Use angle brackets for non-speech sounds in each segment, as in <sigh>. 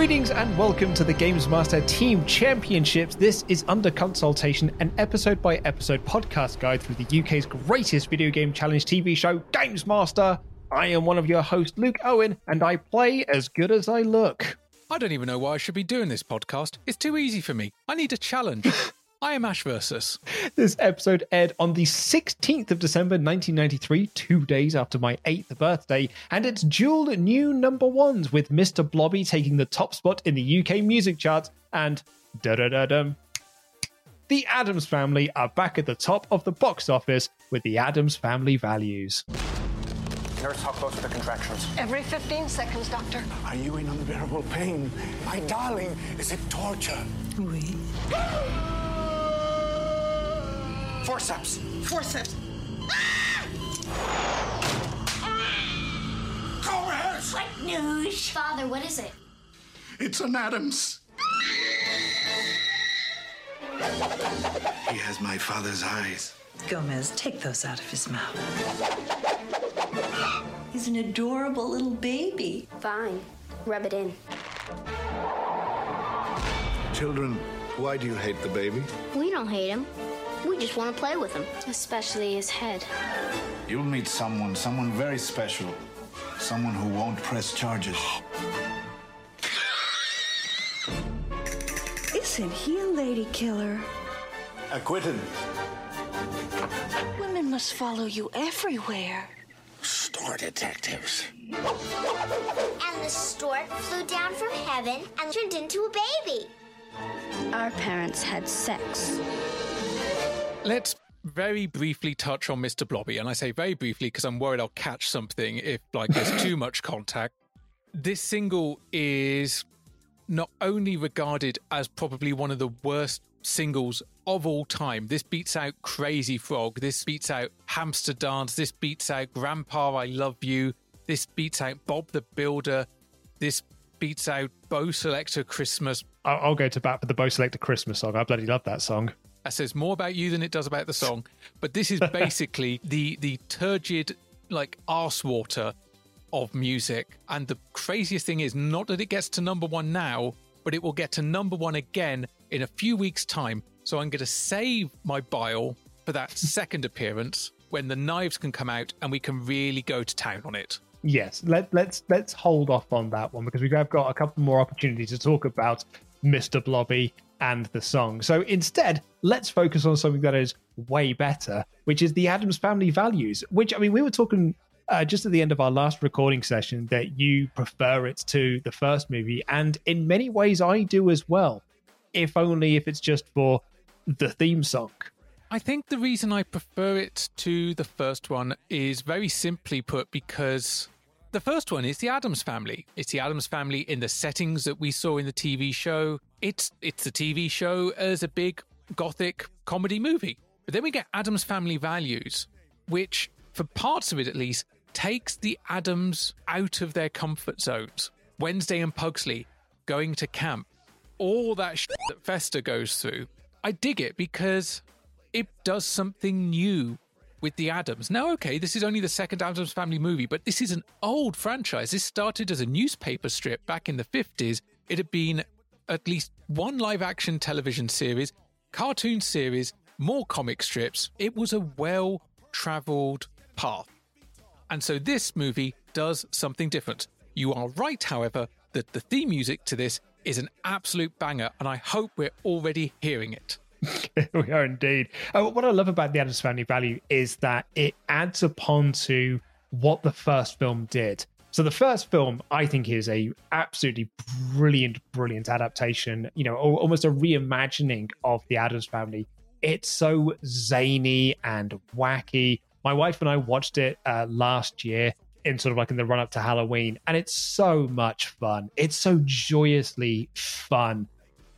Greetings and welcome to the Games Master Team Championships. This is under consultation, an episode by episode podcast guide through the UK's greatest video game challenge TV show, Games Master. I am one of your hosts, Luke Owen, and I play as good as I look. I don't even know why I should be doing this podcast. It's too easy for me. I need a challenge. <laughs> I am Ash Versus. This episode aired on the 16th of December 1993, two days after my 8th birthday, and it's dual new number ones with Mr. Blobby taking the top spot in the UK music charts and da da da dum. The Addams Family are back at the top of the box office with the Addams Family values. Nurse, how close are the contractions? Every 15 seconds, doctor. Are you in unbearable pain? My darling, is it torture? Oui. Forceps! Forceps. Ah! Go ahead! What news? Father, what is it? It's an Addams. He has my father's eyes. Gomez, take those out of his mouth. He's an adorable little baby. Fine. Rub it in. Children, why do you hate the baby? We don't hate him. We just want to play with him. Especially his head. You'll meet someone, someone very special. Someone who won't press charges. Isn't he a lady killer? Acquitted. Women must follow you everywhere. Star detectives. And the stork flew down from heaven and turned into a baby. Our parents had sex. Let's very briefly touch on Mr. Blobby. And I say very briefly because I'm worried I'll catch something if like there's too much contact. This single is not only regarded as probably one of the worst singles of all time. This beats out Crazy Frog. This beats out Hamster Dance. This beats out Grandpa I Love You. This beats out Bob the Builder. This beats out Bow Selector Christmas. I'll, I'll go to bat for the Bow Selector Christmas song. I bloody love that song. That says more about you than it does about the song. But this is <laughs> basically the the turgid like arse water of music. And the craziest thing is not that it gets to number one now, but it will get to number one again in a few weeks' time. So I'm going to save my bile for that <laughs> second appearance when the knives can come out and we can really go to town on it. Yes, let, let's let's hold off on that one because we have got a couple more opportunities to talk about Mr. Blobby and the song. So instead, let's focus on something that is way better, which is the Addams Family values. Which I mean, we were talking uh, just at the end of our last recording session that you prefer it to the first movie, and in many ways, I do as well. If only if it's just for the theme song. I think the reason I prefer it to the first one is very simply put because the first one is the Addams family. It's the Addams family in the settings that we saw in the TV show. It's it's the TV show as a big gothic comedy movie But then we get Addams Family Values, which, for parts of it at least, takes the Addams out of their comfort zones. Wednesday and Pugsley going to camp, all that shit that Fester goes through. I dig it because it does something new with the Addams. Now, okay, this is only the second Addams Family movie, but this is an old franchise. This started as a newspaper strip back in the 50s. It had been at least one live action television series, cartoon series, more comic strips. It was a well traveled path. And so this movie does something different. You are right, however, that the theme music to this is an absolute banger, and I hope we're already hearing it. <laughs> we are indeed. Uh, what I love about the Addams Family Value is that it adds upon to what the first film did. So the first film, I think, is a absolutely brilliant, brilliant adaptation. You know, almost a reimagining of the Addams Family. It's so zany and wacky. My wife and I watched it uh, last year in sort of like in the run up to Halloween, and it's so much fun. It's so joyously fun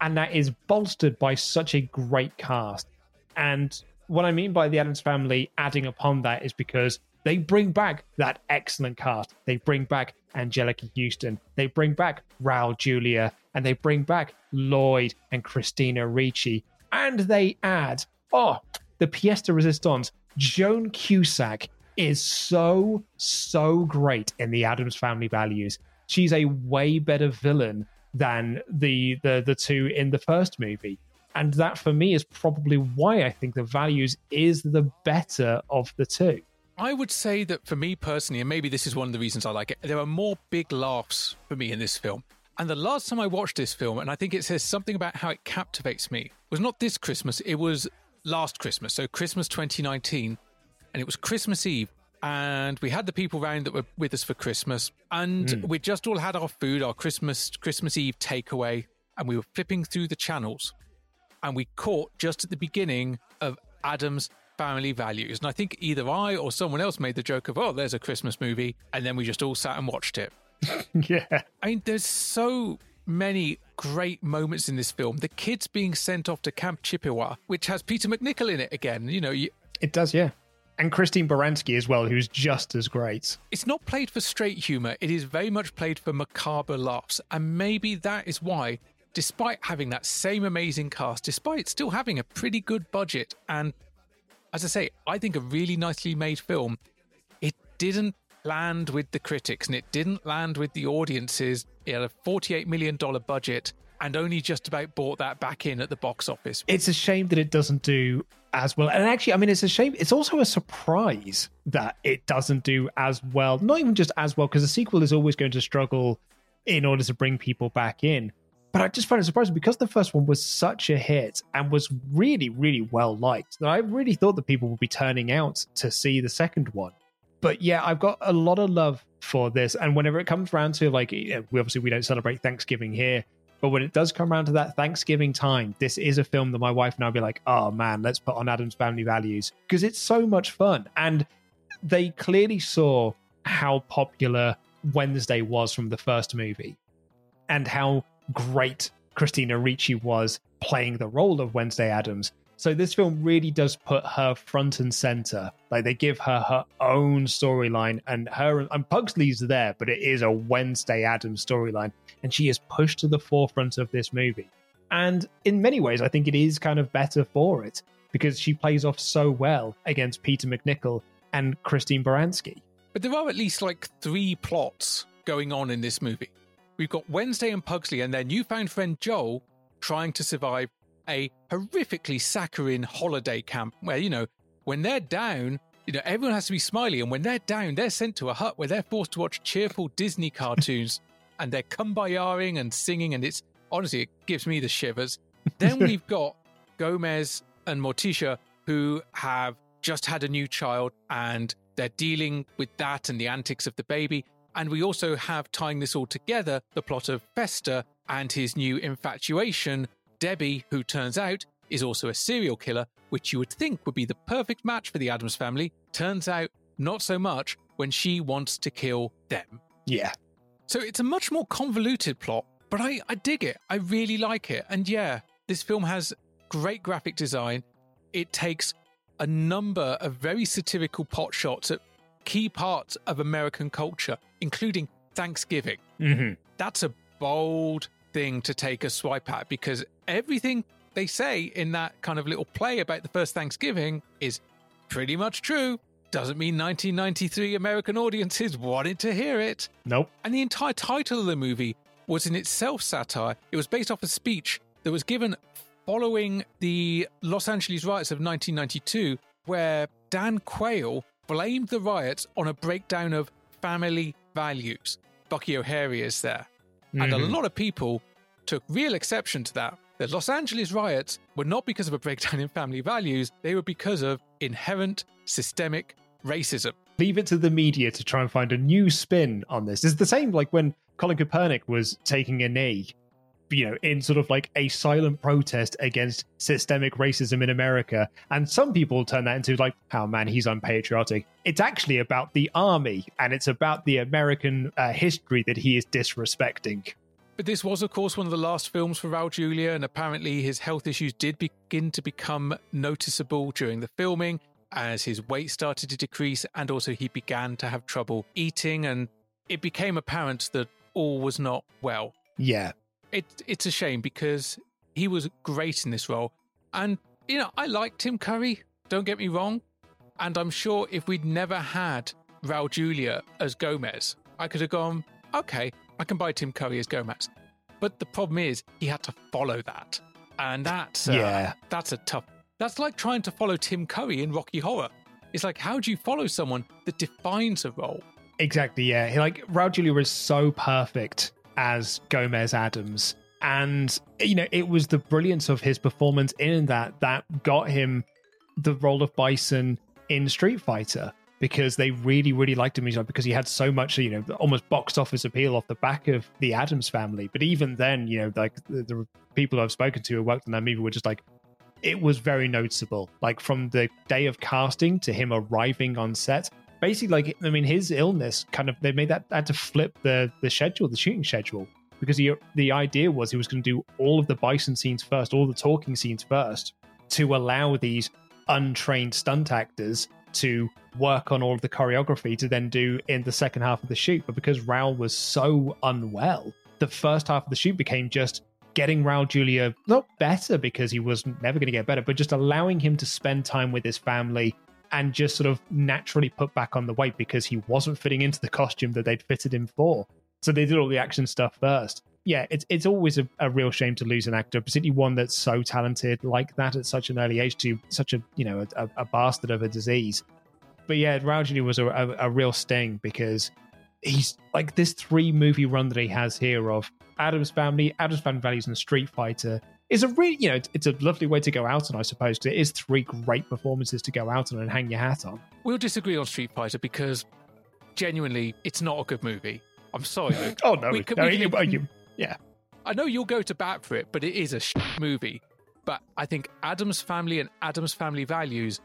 and that is bolstered by such a great cast. And what I mean by the Addams family adding upon that is because they bring back that excellent cast. They bring back Anjelica Huston. they bring back Raul Julia, and they bring back Lloyd and Christina Ricci. And they add, oh, the pièce de résistance, Joan Cusack is so, so great in the Addams family values. She's a way better villain than the the the two in the first movie. And that for me is probably why I think the values is the better of the two. I would say that for me personally, and maybe this is one of the reasons I like it, there are more big laughs for me in this film. And the last time I watched this film, and I think it says something about how it captivates me, was not this Christmas, it was last Christmas, so Christmas 2019. And it was Christmas Eve and we had the people round that were with us for Christmas, and mm. we just all had our food, our Christmas Christmas Eve takeaway, and we were flipping through the channels, and we caught just at the beginning of Addams Family Values, and I think either I or someone else made the joke of, "Oh, there's a Christmas movie," and then we just all sat and watched it. <laughs> yeah, I mean, there's so many great moments in this film. The kids being sent off to Camp Chippewa, which has Peter MacNicol in it again. You know, you, it does, yeah and Christine Baranski as well, who's just as great. It's not played for straight humour, it is very much played for macabre laughs. And maybe that is why, despite having that same amazing cast, despite still having a pretty good budget, and as I say, I think a really nicely made film, it didn't land with the critics and it didn't land with the audiences. It had a $48 million budget and only just about bought that back in at the box office. It's a shame that it doesn't do as well. And actually, I mean, it's a shame. It's also a surprise that it doesn't do as well. Not even just as well, because the sequel is always going to struggle in order to bring people back in. But I just find it surprising because the first one was such a hit and was really, really well liked that I really thought that people would be turning out to see the second one. But yeah, I've got a lot of love for this. And whenever it comes around to like, we obviously we don't celebrate Thanksgiving here, but when it does come around to that Thanksgiving time, this is a film that my wife and I'll be like, oh man, let's put on Addams Family Values because it's so much fun. And they clearly saw how popular Wednesday was from the first movie and how great Christina Ricci was playing the role of Wednesday Addams. So this film really does put her front and center. Like they give her her own storyline, and her and Pugsley's there, but it is a Wednesday Addams storyline, and she is pushed to the forefront of this movie. And in many ways, I think it is kind of better for it because she plays off so well against Peter MacNicol and Christine Baranski. But there are at least like three plots going on in this movie. We've got Wednesday and Pugsley and their newfound friend Joel trying to survive a horrifically saccharine holiday camp where, you know, when they're down, you know, everyone has to be smiley. And when they're down, they're sent to a hut where they're forced to watch cheerful Disney <laughs> cartoons and they're kumbayaing and singing. And it's honestly, it gives me the shivers. Then <laughs> we've got Gomez and Morticia who have just had a new child and they're dealing with that and the antics of the baby. And we also have tying this all together the plot of Fester and his new infatuation Debbie, who turns out is also a serial killer, which you would think would be the perfect match for the Addams family, turns out not so much when she wants to kill them. Yeah. So it's a much more convoluted plot, but I, I dig it. I really like it. And yeah, this film has great graphic design. It takes a number of very satirical pot shots at key parts of American culture, including Thanksgiving. Mm-hmm. That's a bold thing to take a swipe at because everything they say in that kind of little play about the first Thanksgiving is pretty much true. Doesn't mean 1993 American audiences wanted to hear it. Nope. And the entire title of the movie was in itself satire. It was based off a speech that was given following the Los Angeles riots of 1992, where Dan Quayle blamed the riots on a breakdown of family values. Bucky O'Hare is there. And a Mhm. lot of people took real exception to that. The Los Angeles riots were not because of a breakdown in family values, they were because of inherent systemic racism. leave it to the media to try and find a new spin on this. It's the same like when Colin Kaepernick was taking a knee, you know, in sort of like a silent protest against systemic racism in America. And some people turn that into like, oh man, he's unpatriotic. It's actually about the army and it's about the American uh, history that he is disrespecting. But this was, of course, one of the last films for Raul Julia, and apparently his health issues did begin to become noticeable during the filming as his weight started to decrease, and also he began to have trouble eating, and it became apparent that all was not well. Yeah. It, it's a shame because he was great in this role. And, you know, I like Tim Curry, don't get me wrong. And I'm sure if we'd never had Raul Julia as Gomez, I could have gone, okay, I can buy Tim Curry as Gomez. But the problem is he had to follow that. And that's, uh, Yeah. that's a tough. That's like trying to follow Tim Curry in Rocky Horror. It's like, how do you follow someone that defines a role? Exactly, yeah. He- Like Raul Julia was so perfect as Gomez Addams. And you know, it was the brilliance of his performance in that that got him the role of Bison in Street Fighter because they really, really liked him because he had so much, you know, almost box office appeal off the back of the Addams family. But even then, you know, like the, the people I've spoken to who worked on that movie were just like, it was very noticeable. Like from the day of casting to him arriving on set, basically, like I mean, his illness kind of they made that had to flip the the schedule, the shooting schedule, because he, the idea was he was going to do all of the bison scenes first, all the talking scenes first, to allow these untrained stunt actors to work on all of the choreography to then do in the second half of the shoot. But because Raul was so unwell, the first half of the shoot became just getting Raul Julia not better because he was never going to get better, but just allowing him to spend time with his family and just sort of naturally put back on the weight because he wasn't fitting into the costume that they'd fitted him for. So they did all the action stuff first. Yeah, it's it's always a, a real shame to lose an actor, particularly one that's so talented like that at such an early age to such a you know a, a bastard of a disease. But yeah, Raul Julia was a, a, a real sting because he's like this three movie run that he has here of Addams Family, Addams Family Values, and Street Fighter is a really, you know, it's, a lovely way to go out on, I suppose, because it is three great performances to go out on and hang your hat on. We'll disagree on Street Fighter because genuinely, it's not a good movie. I'm sorry, Luke. <laughs> Oh no, We no, we you- could- oh, you- yeah, I know you'll go to bat for it, but it is a sh- movie. But I think Addams Family and Addams Family Values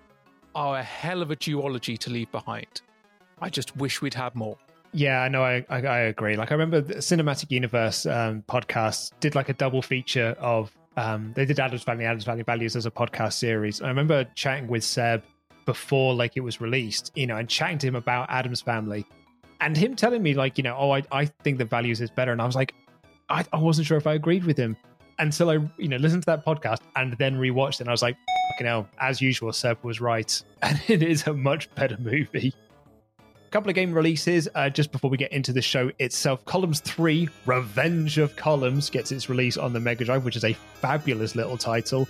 are a hell of a duology to leave behind. I just wish we'd had more. Yeah, I know. I, I, agree. Like I remember the Cinematic Universe um, podcast did like a double feature of um, they did Addams Family, Addams Family Values as a podcast series. I remember chatting with Seb before like it was released, you know, and chatting to him about Addams Family, and him telling me like, you know, oh, I, I think the Values is better, and I was like, I, I wasn't sure if I agreed with him until I, you know, listened to that podcast and then rewatched it, and I was like, fucking hell, as usual, Seb was right, <laughs> and it is a much better movie couple of game releases uh, just before we get into the show itself. Columns 3, Revenge of Columns, gets its release on the Mega Drive, which is a fabulous little title.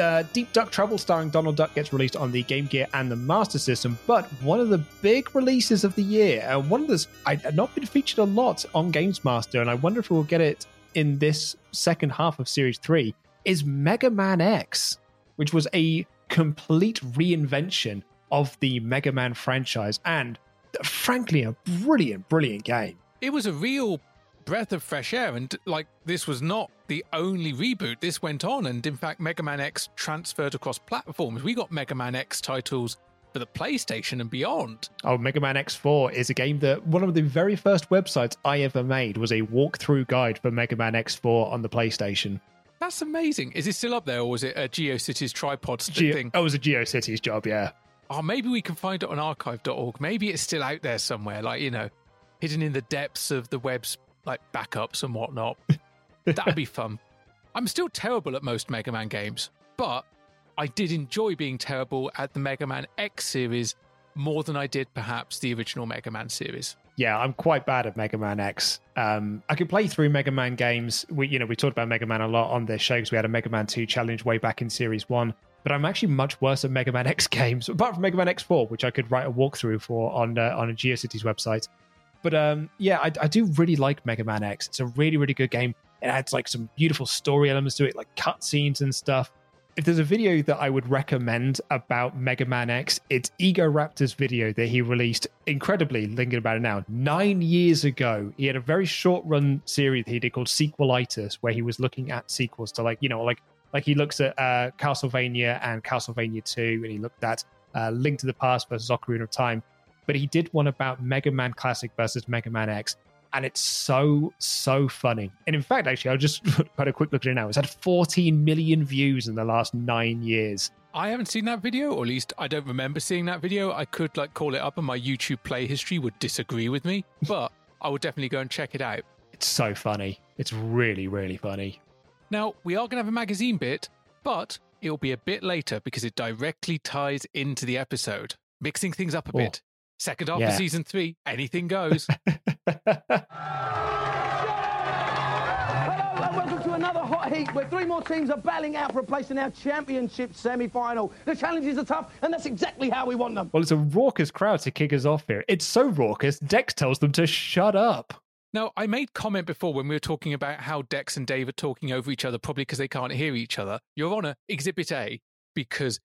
Uh, Deep Duck Trouble, starring Donald Duck, gets released on the Game Gear and the Master System. But one of the big releases of the year, uh, one of those I not been featured a lot on Games Master, and I wonder if we'll get it in this second half of Series 3, is Mega Man X, which was a complete reinvention of the Mega Man franchise and frankly a brilliant, brilliant game. It was a real breath of fresh air, and like this was not the only reboot. This went on, and in fact, Mega Man X transferred across platforms. We got Mega Man X titles for the PlayStation and beyond. Oh, Mega Man X4 is a game that one of the very first websites I ever made was a walkthrough guide for Mega Man X4 on the PlayStation. That's amazing. Is it still up there, or was it a GeoCities tripod Geo- thing? Oh, it was a GeoCities job, yeah. Oh, maybe we can find it on archive.org. Maybe it's still out there somewhere, like, you know, hidden in the depths of the web's like backups and whatnot. <laughs> That'd be fun. I'm still terrible at most Mega Man games, but I did enjoy being terrible at the Mega Man X series more than I did perhaps the original Mega Man series. Yeah, I'm quite bad at Mega Man X. Um, I can play through Mega Man games. We, you know, we talked about Mega Man a lot on this show because we had a Mega Man 2 challenge way back in Series 1. But I'm actually much worse at Mega Man <laughs> X games, apart from Mega Man X4, which I could write a walkthrough for on uh, on a GeoCities website. But um, yeah, I, I do really like Mega Man X. It's a really, really good game. It adds like some beautiful story elements to it, like cutscenes and stuff. If there's a video that I would recommend about Mega Man X, it's Egoraptor's video that he released incredibly, thinking about it now, nine years ago. He had a very short run series that he did called Sequelitis, where he was looking at sequels to like, you know, like like he looks at uh, Castlevania and Castlevania 2, and he looked at uh, Link to the Past versus Ocarina of Time. But he did one about Mega Man Classic versus Mega Man X, and it's so so funny. And in fact, actually, I'll just <laughs> put a quick look at it now. It's had 14 million views in the last nine years. I haven't seen that video, or at least I don't remember seeing that video. I could like call it up, and my YouTube play history would disagree with me, but I would definitely go and check it out. It's so funny. It's really really funny. Now, we are going to have a magazine bit, but it'll be a bit later because it directly ties into the episode, mixing things up a Oh. bit. Second half Yeah. of season three, anything goes. <laughs> Hello and welcome to another hot heat where three more teams are battling out for a place in our championship semi-final. The challenges are tough and that's exactly how we want them. Well, it's a raucous crowd to kick us off here. It's so raucous, Dex tells them to shut up. Now, I made comment before when we were talking about how Dex and Dave are talking over each other, probably because they can't hear each other. Your Honor, Exhibit A, because,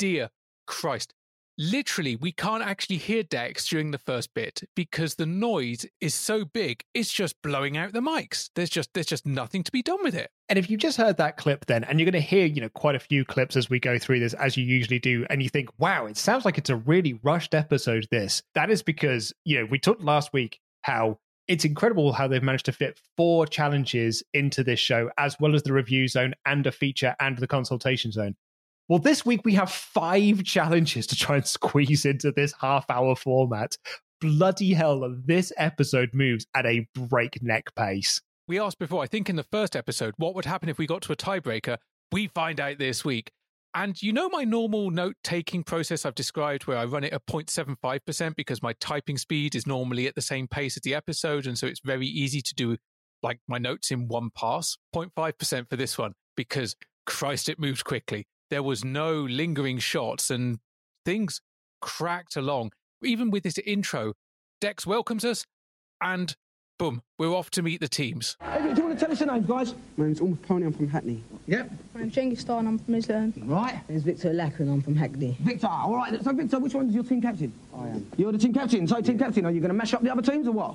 dear Christ, literally, we can't actually hear Dex during the first bit because the noise is so big, it's just blowing out the mics. There's just there's just nothing to be done with it. And if you just heard that clip then, and you're going to hear, you know, quite a few clips as we go through this, as you usually do, and you think, wow, it sounds like it's a really rushed episode, this. That is because, you know, we talked last week how it's incredible how they've managed to fit four challenges into this show, as well as the review zone and a feature and the consultation zone. Well, this week we have five challenges to try and squeeze into this half hour format. Bloody hell, this episode moves at a breakneck pace. We asked before, I think in the first episode, what would happen if we got to a tiebreaker? We find out this week. And you know my normal note taking process I've described where I run it at 0.75% because my typing speed is normally at the same pace as the episode. And so it's very easy to do like my notes in one pass. 0.5% for this one because Christ, it moved quickly. There was no lingering shots and things cracked along. Even with this intro, Dex welcomes us and boom, we're off to meet the teams. Hey, do you want to tell us your names, guys? My name's Ulf Pony, I'm from Hackney. Yep. My name's Genghis Star and I'm from Islam. Right. There's Victor Lacker and I'm from Hackney. Victor, all right. So, Victor, which one's your team captain? I am. You're the team captain. So, team captain, are you going to mash up the other teams or what?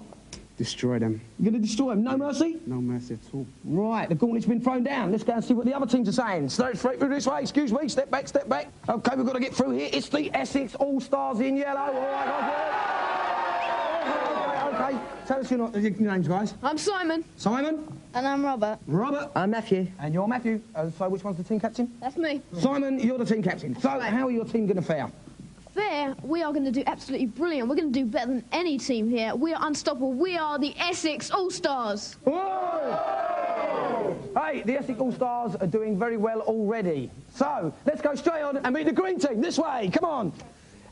Destroy them. You're going to destroy them? No mercy? No mercy at all. Right, the gauntlet's been thrown down. Let's go and see what the other teams are saying. Straight, straight through this way. Excuse me. Step back, step back. Okay, we've got to get through here. It's the Essex All Stars in yellow. All right, guys. Okay, okay. Tell us your, no- your names, guys. I'm Simon. Simon, And I'm Robert. Robert, I'm Matthew. and you're Matthew. Uh, so, which one's the team captain? That's me. Simon, you're the team captain. So, Right. how are your team going to fare? Fair, we are going to do absolutely brilliant. We're going to do better than any team here. We are unstoppable. We are the Essex All Stars. Hey, the Essex All Stars are doing very well already. So let's go straight on and meet the green team. This way, come on.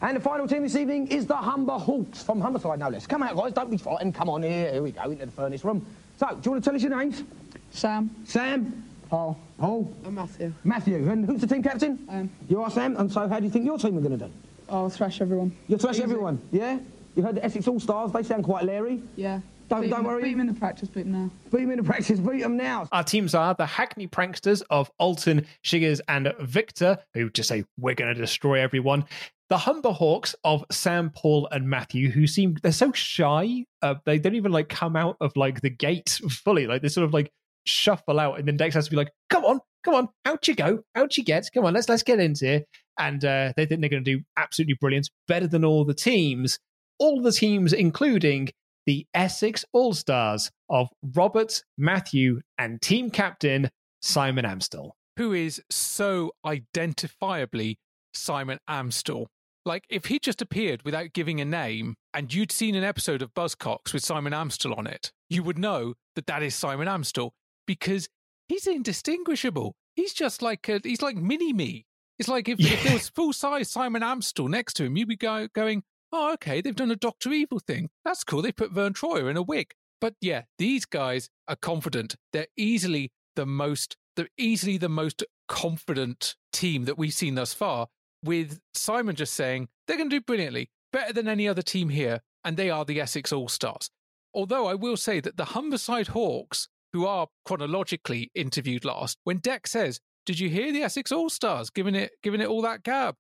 And the final team this evening is the Humber Hawks from Humberside, no less. Come out, guys, don't be frightened. Come on here. Here we go into the furnace room. So, do you want to tell us your names? Sam. Sam, Paul. Paul, I'm Matthew. Matthew. And who's the team captain? Um, You are Sam. And so, how do you think your team are going to do? I'll thrash everyone. You'll thrash Easy. everyone, yeah? You heard the Essex All Stars. They sound quite leery. Yeah. Don't- Beat don't him- worry. Beat him in the practice, beat him now. Beat them in the practice. Beat them now. Our teams are the Hackney Pranksters of Alton, Shiggers, and Victor, who just say, We're going to destroy everyone. The Humber Hawks of Sam, Paul, and Matthew, who seem, they're so shy. Uh, they don't even like come out of like the gate fully. Like they sort of like shuffle out. And then Dex has to be like, Come on, come on, out you go, out you get. Come on, let's let's get into here. And uh, they think they're going to do absolutely brilliant, better than all the teams. All the teams, including the Essex All Stars of Robert, Matthew, and team captain Simon Amstell. Who is so identifiably Simon Amstell. Like, if he just appeared without giving a name and you'd seen an episode of Buzzcocks with Simon Amstell on it, you would know that that is Simon Amstell because he's indistinguishable. He's just like a, he's like mini me. It's like if, yeah. if there was full size Simon Amstell next to him, you'd be go, going, oh, okay, they've done a Doctor Evil thing. That's cool. They put Verne Troyer in a wig. But yeah, these guys are confident. They're easily the most, they're easily the most confident team that we've seen thus far. With Simon just saying they're going to do brilliantly, better than any other team here, and they are the Essex All Stars. Although I will say that the Humberside Hawks, who are chronologically interviewed last, when Deck says, "Did you hear the Essex All Stars giving it giving it all that gab?"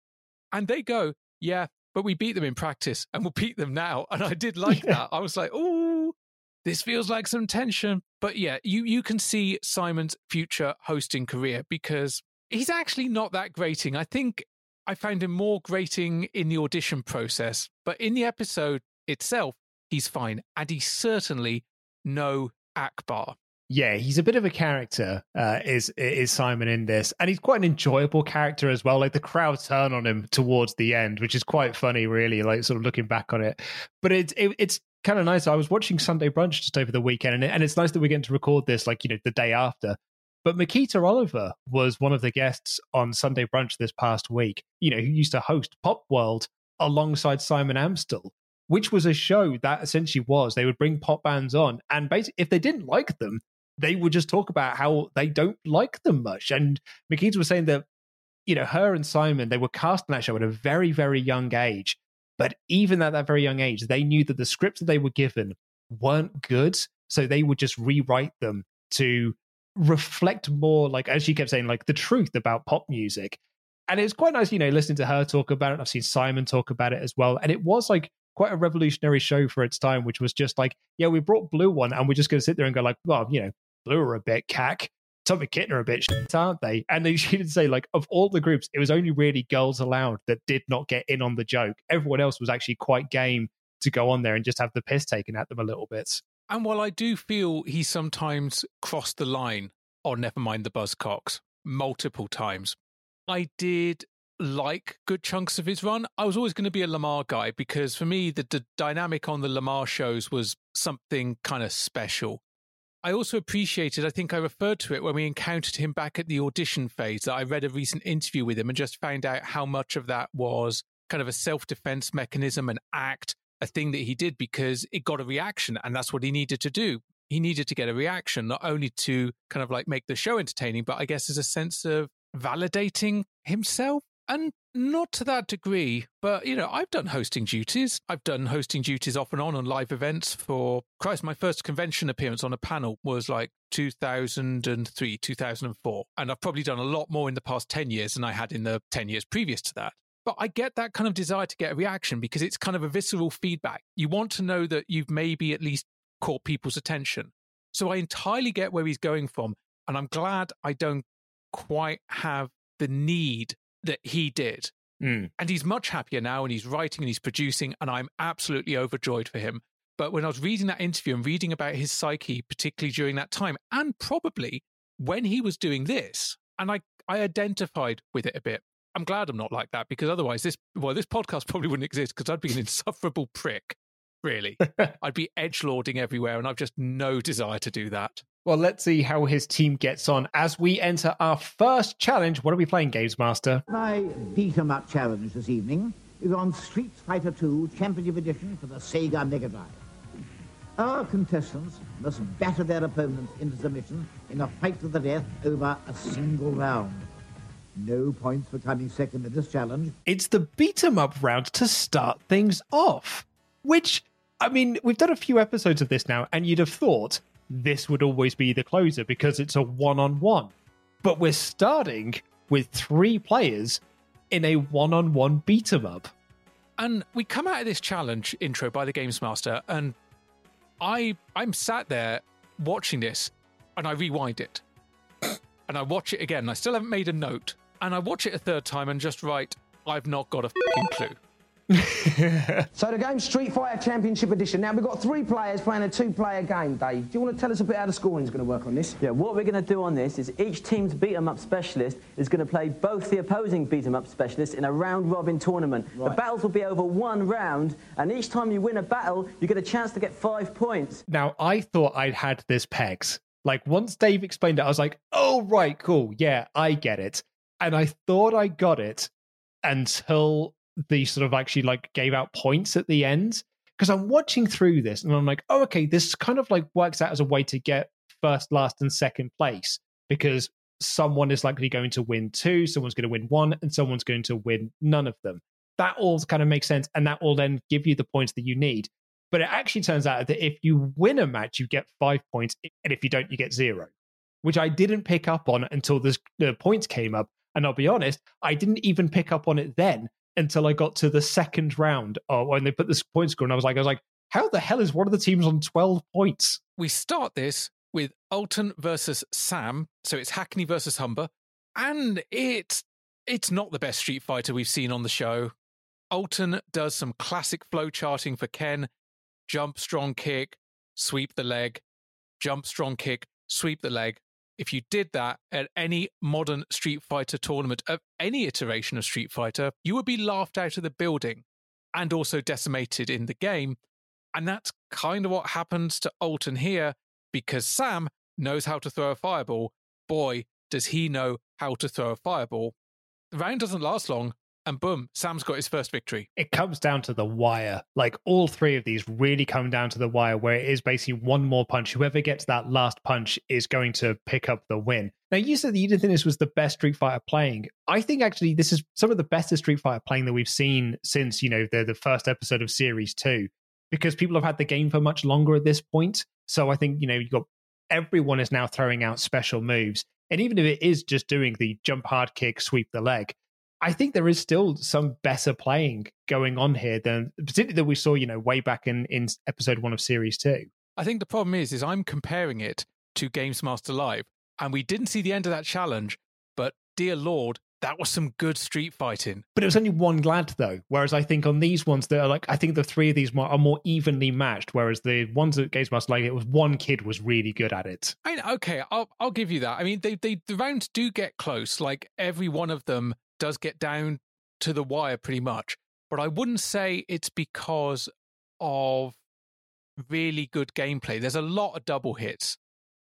and they go, "Yeah, but we beat them in practice, and we'll beat them now." And I did like that. I was like, "Oh, this feels like some tension." But yeah, you you can see Simon's future hosting career because he's actually not that grating. I think I found him more grating in the audition process, but in the episode itself, he's fine, and he's certainly no Akbar. Yeah, he's a bit of a character. Uh, is is Simon in this, and he's quite an enjoyable character as well. Like the crowd turn on him towards the end, which is quite funny, really. Like sort of looking back on it, but it's it, it's kind of nice. I was watching Sunday Brunch just over the weekend, and, it, and it's nice that we're getting to record this, like you know, the day after. But Miquita Oliver was one of the guests on Sunday Brunch this past week. You know, who used to host Pop World alongside Simon Amstell, which was a show that essentially was they would bring pop bands on, and basically, if they didn't like them, they would just talk about how they don't like them much. And Miquita was saying that, you know, her and Simon, they were cast in that show at a very, very young age. But even at that very young age, they knew that the scripts that they were given weren't good. So they would just rewrite them to reflect more like as she kept saying like the truth about pop music and it was quite nice you know listening to her talk about it i've seen simon talk about it as well and it was like quite a revolutionary show for its time which was just like yeah we brought blue one and we're just going to sit there and go like well you know blue are a bit cack Tommy Kitten a bit shit, aren't they? And then <laughs> she did say, like, of all the groups, it was only really Girls Aloud that did not get in on the joke. Everyone else was actually quite game to go on there and just have the piss taken at them a little bit. And while I do feel he sometimes crossed the line oh, on Nevermind the Buzzcocks multiple times, I did like good chunks of his run. I was always going to be a Lamarr guy because for me, the, the dynamic on the Lamarr shows was something kind of special. I also appreciated, I think I referred to it when we encountered him back at the audition phase, that I read a recent interview with him and just found out how much of that was kind of a self defense mechanism, an act a thing that he did because it got a reaction and that's what he needed to do. He needed to get a reaction, not only to kind of like make the show entertaining, but I guess as a sense of validating himself. And not to that degree, but you know, I've done hosting duties. I've done hosting duties off and on on live events for Christ. My first convention appearance on a panel was like 2003, 2004. And I've probably done a lot more in the past 10 years than I had in the 10 years previous to that. But I get that kind of desire to get a reaction because it's kind of a visceral feedback. You want to know that you've maybe at least caught people's attention. So I entirely get where he's going from. And I'm glad I don't quite have the need that he did. Mm. And he's much happier now and he's writing and he's producing. And I'm absolutely overjoyed for him. But when I was reading that interview and reading about his psyche, particularly during that time, and probably when he was doing this, and I, I identified with it a bit. I'm glad I'm not like that because otherwise this well this podcast <laughs> probably wouldn't exist because I'd be an insufferable prick. Really, <laughs> I'd be edge lording everywhere, and I've just no desire to do that. Well, let's see how his team gets on as we enter our first challenge. What are we playing, Games Master? My beat 'em up challenge this evening is on Street Fighter II Championship Edition for the Sega Mega Drive. Our contestants must batter their opponents into submission in a fight to the death over a single round. No points for coming second in this challenge. It's the beat 'em up round to start things off. Which, I mean, we've done a few episodes of this now, and you'd have thought this would always be the closer because it's a one on one. But we're starting with three players in a one on one beat 'em up. And we come out of this challenge intro by the Games Master, and I I'm sat there watching this, and I rewind it, <coughs> and I watch it again. And I still haven't made a note, and I watch it a third time and just write, I've not got a fucking clue. <laughs> so the game Street Fighter Championship Edition. Now, we've got three players playing a two-player game, Dave. Do you want to tell us a bit how the scoring's going to work on this? Yeah, what we're going to do on this is each team's beat-em-up specialist is going to play both the opposing beat-em-up specialists in a round-robin tournament. Right. The battles will be over one round, and each time you win a battle, you get a chance to get five points. Now, I thought I'd had this pegs. Like, once Dave explained it, I was like, oh, right, cool. Yeah, I get it. And I thought I got it until they sort of actually like gave out points at the end. Because I'm watching through this and I'm like, oh, okay, this kind of like works out as a way to get first, last, and second place because someone is likely going to win two, someone's going to win one, and someone's going to win none of them. That all kind of makes sense. And that will then give you the points that you need. But it actually turns out that if you win a match, you get five points. And if you don't, you get zero, which I didn't pick up on until this, the points came up. And I'll be honest, I didn't even pick up on it then until I got to the second round or when they put this point score. And I was like, I was like, how the hell is one of the teams on 12 points? We start this with Alton versus Sam. So it's Hackney versus Humber. And it's it's not the best Street Fighter we've seen on the show. Alton does some classic flow charting for Ken. Jump, strong kick, sweep the leg, jump, strong kick, sweep the leg. If you did that at any modern Street Fighter tournament of any iteration of Street Fighter, you would be laughed out of the building and also decimated in the game. And that's kind of what happens to Alton here because Sam knows how to throw a fireball. Boy, does he know how to throw a fireball. The round doesn't last long, and boom, Sam's got his first victory. It comes down to the wire. Like all three of these really come down to the wire, where it is basically one more punch. Whoever gets that last punch is going to pick up the win. Now, you said that you didn't think this was the best Street Fighter playing. I think actually this is some of the best Street Fighter playing that we've seen since, you know, the, the first episode of Series 2, because people have had the game for much longer at this point. So I think, you know, you've got everyone is now throwing out special moves. And even if it is just doing the jump hard kick, sweep the leg, I think there is still some better playing going on here than particularly that we saw, you know, way back in, in episode one of series two. I think the problem is, is I'm comparing it to Games Master Live, and we didn't see the end of that challenge, but dear Lord, that was some good street fighting. But it was only one lad though. Whereas I think on these ones, that are like I think the three of these more, are more evenly matched. Whereas the ones at Games Master Live, it was one kid was really good at it. I mean, okay, I'll I'll give you that. I mean, they they the rounds do get close. Like every one of them does get down to the wire pretty much. But I wouldn't say it's because of really good gameplay. There's a lot of double hits.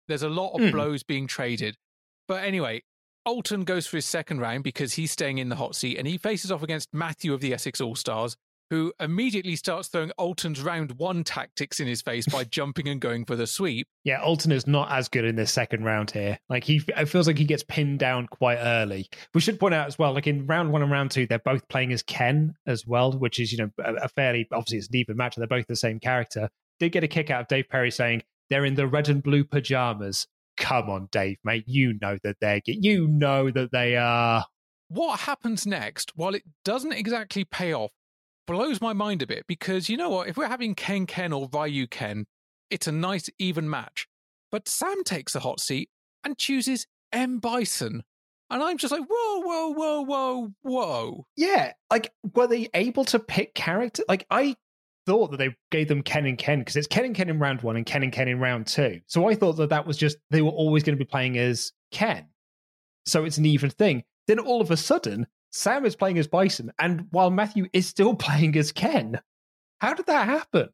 There's a lot of Hmm. blows being traded. But anyway, Alton goes for his second round because he's staying in the hot seat and he faces off against Matthew of the Essex All Stars, who immediately starts throwing Alton's round one tactics in his face by <laughs> jumping and going for the sweep. Yeah, Alton is not as good in this second round here. Like he, it feels like he gets pinned down quite early. We should point out as well, like in round one and round two, they're both playing as Ken as well, which is you know a, a fairly obviously it's an even match. They're both the same character. Did get a kick out of Dave Perry saying they're in the red and blue pajamas. Come on, Dave, mate, you know that they're you know that they are. What happens next, while it doesn't exactly pay off, blows my mind a bit because you know what? If we're having Ken Ken or Ryu Ken, it's a nice even match. But Sam takes a hot seat and chooses M Bison. And I'm just like, whoa, whoa, whoa, whoa, whoa. Yeah, like were they able to pick character? Like I thought that they gave them Ken and Ken because it's Ken and Ken in round one and Ken and Ken in round two. So I thought that that was just they were always going to be playing as Ken. So it's an even thing. Then all of a sudden, Sam is playing as Bison, and while Matthew is still <laughs> playing as Ken. How did that happen?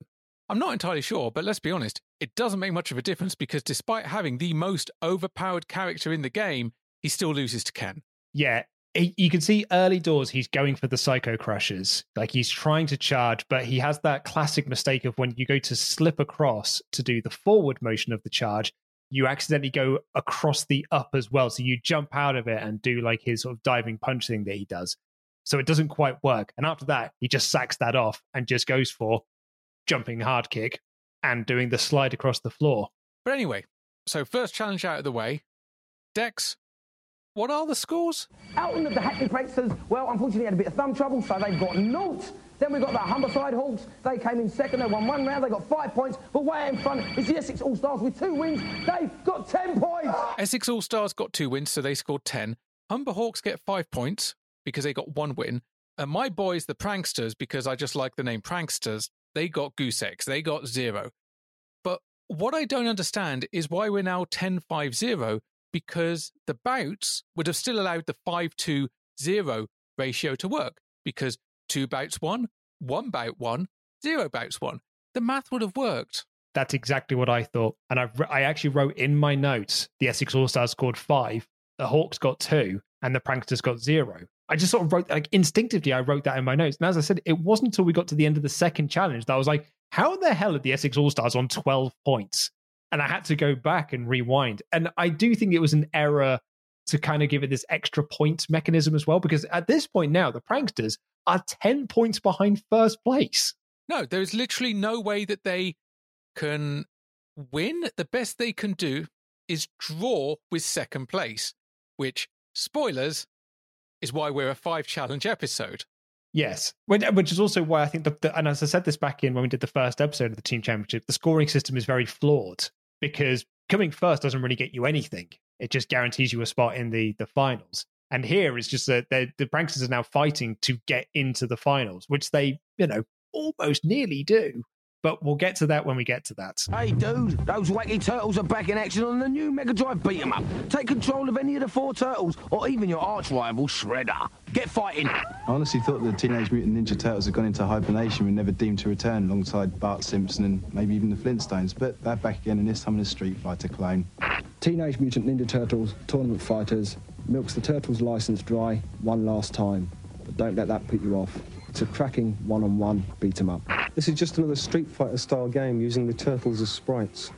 I'm not entirely sure, but let's be honest, it doesn't make much of a difference because despite having the most overpowered character in the game, he still loses to Ken. Yeah, you can see early doors he's going for the psycho crushes. Like he's trying to charge, but he has that classic mistake of when you go to slip across to do the forward motion of the charge, you accidentally go across the up as well. So you jump out of it and do like his sort of diving punch thing that he does. So it doesn't quite work. And after that, he just sacks that off and just goes for jumping hard kick and doing the slide across the floor. But anyway, so first challenge out of the way. Dex, what are the scores? Elton of the Hackney Pranksters, well, unfortunately had a bit of thumb trouble, so they've got naught. Then we've got the Humberside Hawks. They came in second. They won one round. They got five points. But way in front is the Essex All Stars with two wins. They've got ten points. Essex All Stars got two wins, so they scored 10. Humber Hawks get five points because they got one win. And my boys, the pranksters, because I just like the name pranksters, they got goose eggs. They got zero. But what I don't understand is why we're now 10 5 0 because the bouts would have still allowed the 5 2 0 ratio to work because two bouts one, one bout one, zero bouts one. The math would have worked. That's exactly what I thought. And I, I actually wrote in my notes the Essex All Stars scored five, the Hawks got two, and the Pranksters got zero. I just sort of wrote, like, instinctively, I wrote that in my notes. And as I said, it wasn't until we got to the end of the second challenge that I was like, how the hell are the Essex All Stars on 12 points? And I had to go back and rewind. And I do think it was an error to kind of give it this extra point mechanism as well, because at this point now, the Pranksters are 10 points behind first place. No, there's literally no way that they can win. The best they can do is draw with second place, which, spoilers, is why we're a five challenge episode. Yes, which is also why I think that, and as I said this back in when we did the first episode of the team championship, the scoring system is very flawed because coming first doesn't really get you anything. It just guarantees you a spot in the the finals. And here it's just that the Pranksters are now fighting to get into the finals, which they, you know, almost nearly do. But we'll get to that when we get to that. Hey, dude, those wacky turtles are back in action on the new Mega Drive beat 'em up. Take control of any of the four turtles, or even your arch rival, Shredder. Get fighting. I honestly thought the Teenage Mutant Ninja Turtles had gone into hibernation and never deemed to return alongside Bart Simpson and maybe even the Flintstones, but they're back again, and this time in a Street Fighter clone. Teenage Mutant Ninja Turtles Tournament Fighters milks the Turtles license dry one last time, but don't let that put you off. It's a cracking one-on-one beat 'em up. This is just another Street Fighter style game using the turtles as sprites.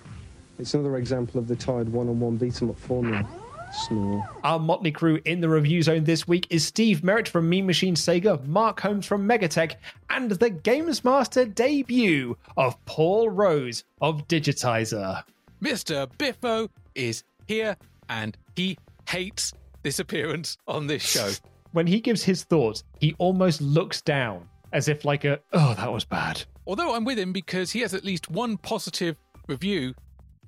It's another example of the tied one-on-one beat 'em up formula. Snore. Our motley crew in the review zone this week is Steve Merritt from Mean Machine Sega, Mark Holmes from Megatech, and the Games Master debut of Paul Rose of Digitiser. Mr. Biffo is here and he hates this appearance on this show. When he gives his thoughts, he almost looks down as if like a oh that was bad. Although I'm with him because he has at least one positive review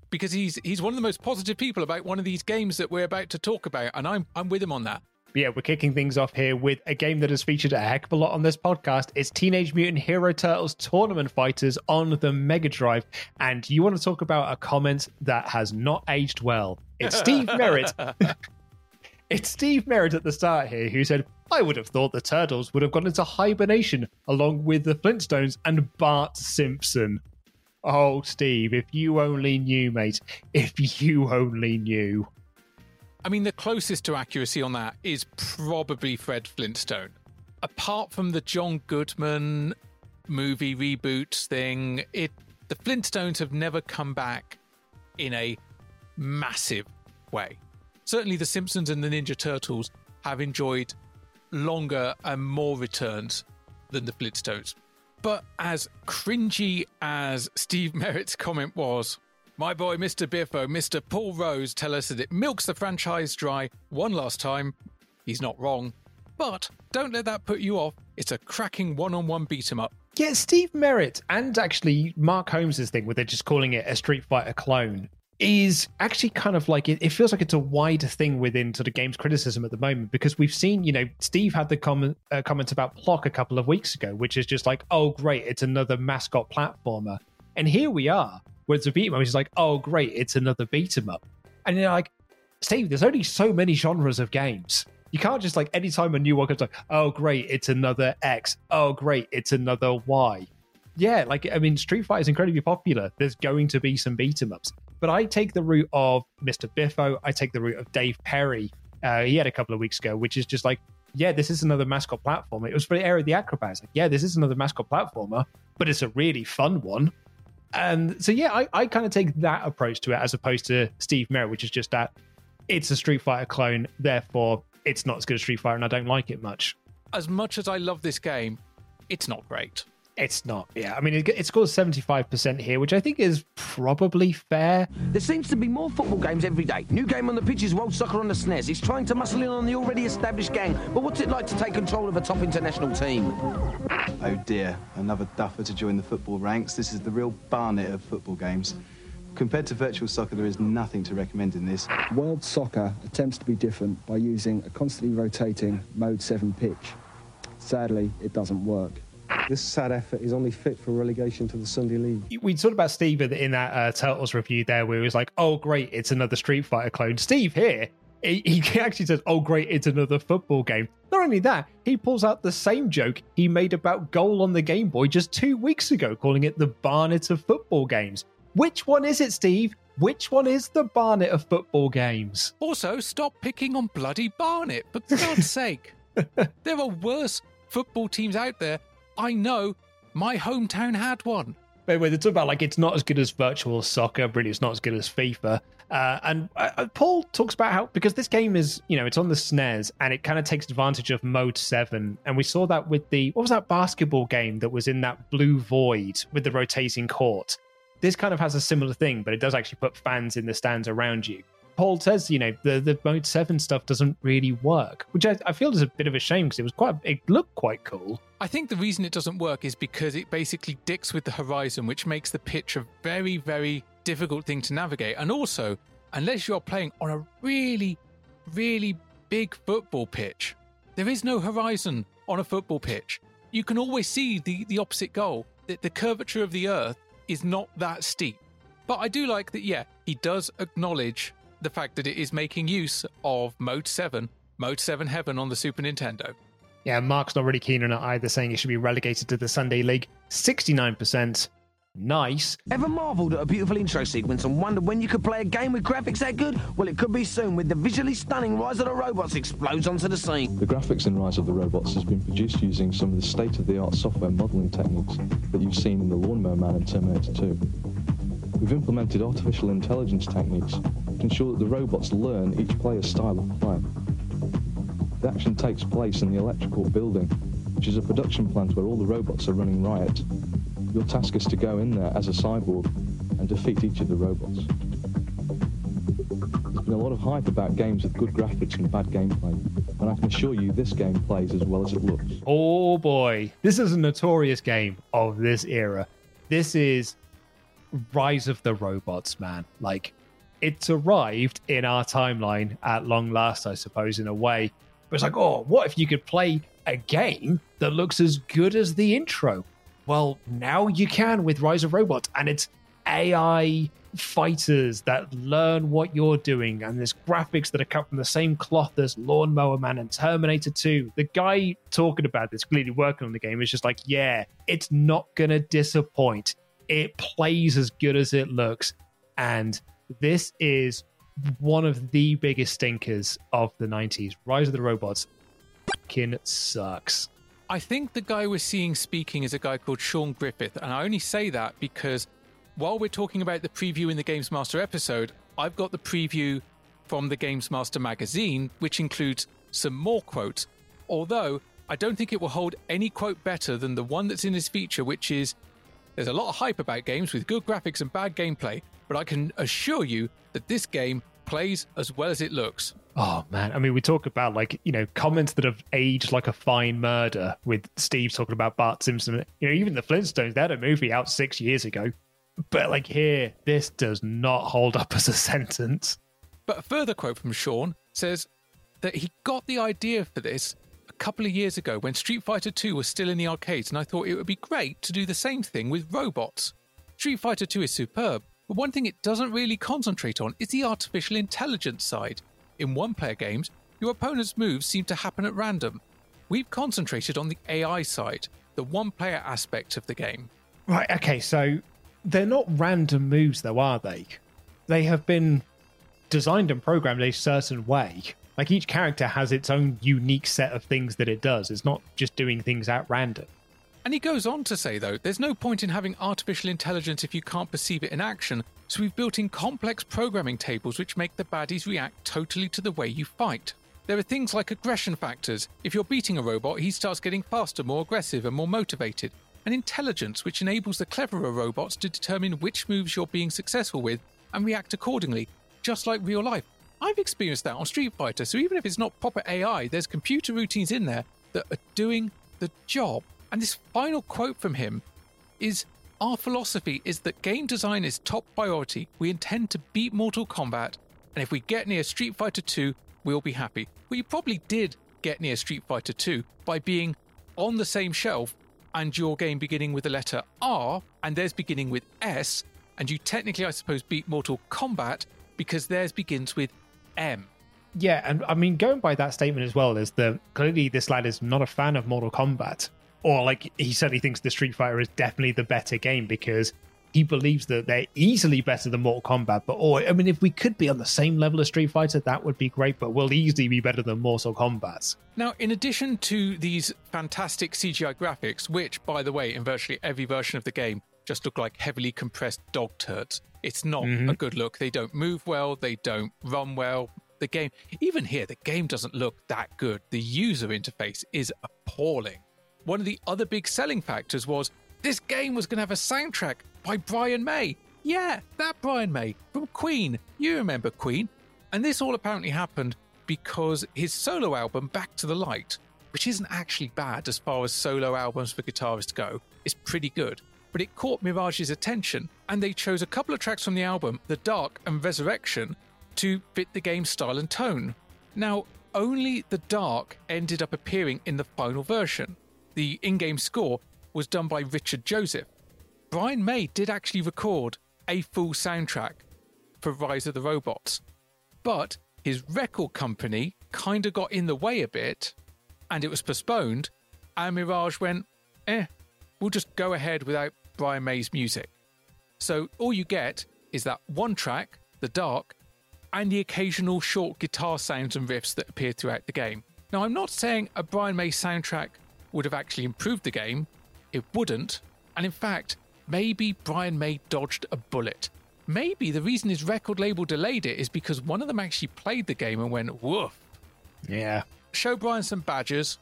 because he's he's one of the most positive people about one of these games that we're about to talk about and I'm I'm with him on that. But yeah, we're kicking things off here with a game that has featured a heck of a lot on this podcast. It's Teenage Mutant Hero Turtles Tournament Fighters on the Mega Drive. And you want to talk about a comment that has not aged well. It's <laughs> Steve Merritt <laughs> it's Steve Merritt at the start here who said, I would have thought the Turtles would have gone into hibernation along with the Flintstones and Bart Simpson. Oh, Steve, if you only knew, mate. If you only knew. I mean, the closest to accuracy on that is probably Fred Flintstone. Apart from the John Goodman movie reboots thing, it the Flintstones have never come back in a massive way certainly the Simpsons and the Ninja Turtles have enjoyed longer and more returns than the Flintstones. But as cringy as Steve <laughs> Merritt's comment was, my boy Mr. Biffo, Mr. Paul Rose tell us that it milks the franchise dry one last time. He's not wrong. But don't let that put you off. It's a cracking one on one beat 'em up. Yeah, Steve Merritt and actually Mark Holmes' thing where they're just calling it a Street Fighter clone is actually kind of like it, it, feels like it's a wider thing within sort of games criticism at the moment because we've seen you know steve had the comment uh, comment about Plok a couple of weeks ago which is just like oh great it's another mascot platformer and here we are where it's a beat 'em up which is like oh great it's another beat 'em up and you're like steve there's only so many genres of games you can't just like anytime a new one comes like oh great it's another x oh great it's another y yeah, like I mean, Street Fighter is incredibly popular. There's going to be some beat 'em ups. But I take the route of Mr. Biffo. I take the route of Dave Perry. Uh, he had a couple of weeks ago, which is just like, yeah, this is another mascot platformer. It was for the Area of the Acrobats. Like, yeah, this is another mascot platformer, but it's a really fun one. And so, yeah, I, I kind of take that approach to it as opposed to Steve Merritt, which is just that it's a Street Fighter clone, therefore it's not as good as Street Fighter, and I don't like it much. As much as I love this game, it's not great. It's not. Yeah, I mean, it, it scores seventy five percent here, which I think is probably fair. There seems to be more football games every day. New game on the pitch is World Soccer on the SNES. It's trying to muscle in on the already established gang. But what's it like to take control of a top international team? Oh dear, another duffer to join the football ranks. This is the real Barnet of football games. Compared to virtual soccer, there is nothing to recommend in this. World Soccer attempts to be different by using a constantly rotating Mode 7 pitch. Sadly, it doesn't work. This sad effort is only fit for relegation to the Sunday League. We talked about Steve in that uh, Turtles review there, where he was like, "Oh, great, it's another Street Fighter clone." Steve here, he, <laughs> he actually says, "Oh, great, it's another football game." Not only that, he pulls out the same joke he made about Goal on the Game Boy just two weeks ago, calling it the Barnet of football games. Which one is it, Steve? Which one is the Barnet of football games? Also, stop picking on bloody Barnet, but for <laughs> God's sake. There are worse football teams out there. I know my hometown had one. But when they talk about like it's not as good as virtual soccer, really, it's not as good as FIFA. Uh, and uh, uh, Paul talks about how because this game is, you know, it's on the SNES and it kind of takes advantage of Mode Seven, and we saw that with the what was that basketball game that was in that blue void with the rotating court. This kind of has a similar thing, but it does actually put fans in the stands around you. Paul says, you know, the, the Mode 7 stuff doesn't really work, which I, I feel is a bit of a shame because it was quite, it looked quite cool. I think the reason it doesn't work is because it basically dicks with the horizon, which makes the pitch a very, very difficult thing to navigate. And also, unless you're playing on a really, really big football pitch, there is no horizon on a football pitch. You can always see the, the opposite goal. The, the curvature of the earth is not that steep. But I do like that, yeah, he does acknowledge the fact that it is making use of Mode 7, Mode 7 Heaven on the Super Nintendo. Yeah, Mark's not really keen on it either, saying it should be relegated to the Sunday League. 69%. Nice. Ever marvelled at a beautiful intro sequence and wondered when you could play a game with graphics that good? Well, it could be soon with the visually stunning Rise of the Robots explodes onto the scene. The graphics in Rise of the Robots has been produced using some of the state-of-the-art software modelling techniques that you've seen in the Lawnmower Man and Terminator 2. We've implemented artificial intelligence techniques to ensure that the robots learn each player's style of play. The action takes place in the electrical building, which is a production plant where all the robots are running riot. Your task is to go in there as a cyborg and defeat each of the robots. There's been a lot of hype about games with good graphics and bad gameplay, and I can assure you this game plays as well as it looks. Oh boy. This is a notorious game of this era. This is Rise of the Robots, man. Like, it's arrived in our timeline at long last, I suppose, in a way. But it's like, oh, what if you could play a game that looks as good as the intro? Well, now you can with Rise of Robots, and it's AI fighters that learn what you're doing, and there's graphics that are cut from the same cloth as Lawnmower Man and Terminator 2. The guy talking about this, clearly working on the game, is just like, yeah, it's not gonna disappoint. It plays as good as it looks, and this is one of the biggest stinkers of the 90s. Rise of the Robots fucking sucks. I think the guy we're seeing speaking is a guy called Sean Griffith, and I only say that because while we're talking about the preview in the Games Master episode, I've got the preview from the Games Master magazine, which includes some more quotes. Although I don't think it will hold any quote better than the one that's in this feature, which is there's a lot of hype about games with good graphics and bad gameplay, but I can assure you that this game plays as well as it looks. Oh man, I mean, we talk about like you know comments that have aged like a fine murder. With Steve talking about Bart Simpson, you know, even the Flintstones, they had a movie out six years ago, but like here, this does not hold up as a <laughs> sentence. But a further quote from Sean says that he got the idea for this couple of years ago when Street Fighter 2 was still in the arcades, and I thought it would be great to do the same thing with robots. Street Fighter 2 is superb, but one thing it doesn't really concentrate on is the artificial intelligence side. In one player games, your opponent's moves seem to happen at random. We've concentrated on the AI side, the one player aspect of the game. Right, okay, so they're not random moves though, are they? They have been designed and programmed a certain way. Like each character has its own unique set of things that it does. It's not just doing things at random. And he goes on to say, though, there's no point in having artificial intelligence if you can't perceive it in action, so we've built in complex programming tables which make the baddies react totally to the way you fight. There are things like aggression factors. If you're beating a robot, he starts getting faster, more aggressive, and more motivated. And intelligence, which enables the cleverer robots to determine which moves you're being successful with and react accordingly, just like real life. I've experienced that on Street Fighter, so even if it's not proper AI, there's computer routines in there that are doing the job. And this final quote from him is Our philosophy is that game design is top priority. We intend to beat Mortal Kombat, and if we get near Street Fighter 2, we'll be happy. Well, you probably did get near Street Fighter 2 by being on the same shelf and your game beginning with the letter R and theirs beginning with S, and you technically, I suppose, beat Mortal Kombat because theirs begins with M. Yeah, and I mean, going by that statement as well, is that clearly this lad is not a fan of Mortal Kombat, or like he certainly thinks the Street Fighter is definitely the better game because he believes that they're easily better than Mortal Kombat. But or I mean, if we could be on the same level as Street Fighter, that would be great. But we'll easily be better than Mortal Kombat. Now, in addition to these fantastic CGI graphics, which, by the way, in virtually every version of the game, just look like heavily compressed dog turds. It's not Mhm. a good look. They don't move well. They don't run well. The game, even here, the game doesn't look that good. The user interface is appalling. One of the other big selling factors was this game was going to have a soundtrack by Brian May. Yeah, that Brian May from Queen. You remember Queen. And this all apparently happened because his solo album, Back to the Light, which isn't actually bad as far as solo albums for guitarists go, is pretty good. But it caught Mirage's attention, and they chose a couple of tracks from the album, The Dark and Resurrection, to fit the game's style and tone. Now, only The Dark ended up appearing in the final version. The in game score was done by Richard Joseph. Brian May did actually record a full soundtrack for Rise of the Robots, but his record company kind of got in the way a bit and it was postponed. And Mirage went, eh, we'll just go ahead without Brian May's music. So all you get is that one track, The Dark, and the occasional short guitar sounds and riffs that appear throughout the game. Now, I'm not saying a Brian May soundtrack would have actually improved the game, it wouldn't. And in fact, maybe Brian May dodged a bullet. Maybe the reason his record label delayed it is because one of them actually played the game and went, woof. Yeah. Show Brian some badges,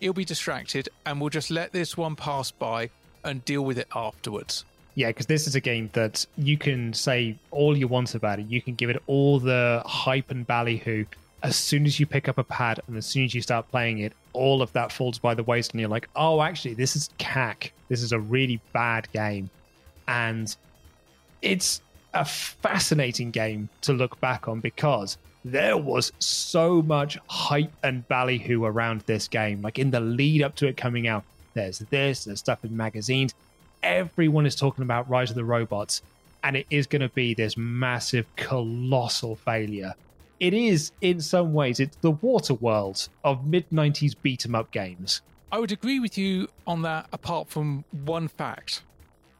he'll be distracted, and we'll just let this one pass by and deal with it afterwards. Yeah, because this is a game that you can say all you want about it. You can give it all the hype and ballyhoo. As soon as you pick up a pad and as soon as you start playing it, all of that falls by the wayside, and you're like, "Oh, actually, this is cack. This is a really bad game," and it's a fascinating game to look back on because there was so much hype and ballyhoo around this game. Like in the lead up to it coming out, there's this, there's stuff in magazines. Everyone is talking about Rise of the Robots, and it is going to be this massive, colossal failure. It is, in some ways, it's the Waterworld of mid 90s beat 'em up games. I would agree with you on that, apart from one fact.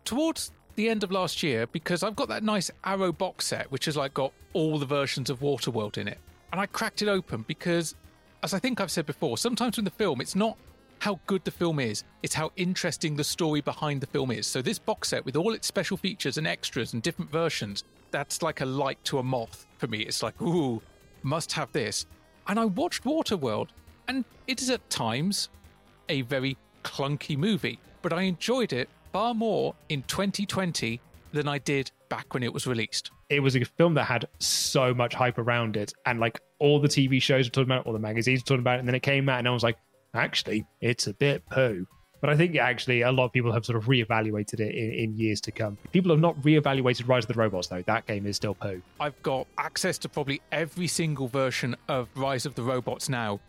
Towards the end of last year, because I've got that nice Arrow box set, which has like got all the versions of Waterworld in it, and I cracked it open because, as I think I've said before, sometimes in the film, it's not how good the film is, it's how interesting the story behind the film is. So this box set with all its special features and extras and different versions, that's like a light to a moth for me. It's like, ooh, must have this. And I watched Waterworld, and it is at times a very clunky movie, but I enjoyed it far more in 2020 than I did back when it was released. It was a film that had so much hype around it, and like all the TV shows were talking about it, all the magazines were talking about it, and then it came out, and I was like, actually, it's a bit poo. But I think actually a lot of people have sort of reevaluated it in, in years to come. People have not reevaluated Rise of the Robots, though. That game is still poo. I've got access to probably every single version of Rise of the Robots now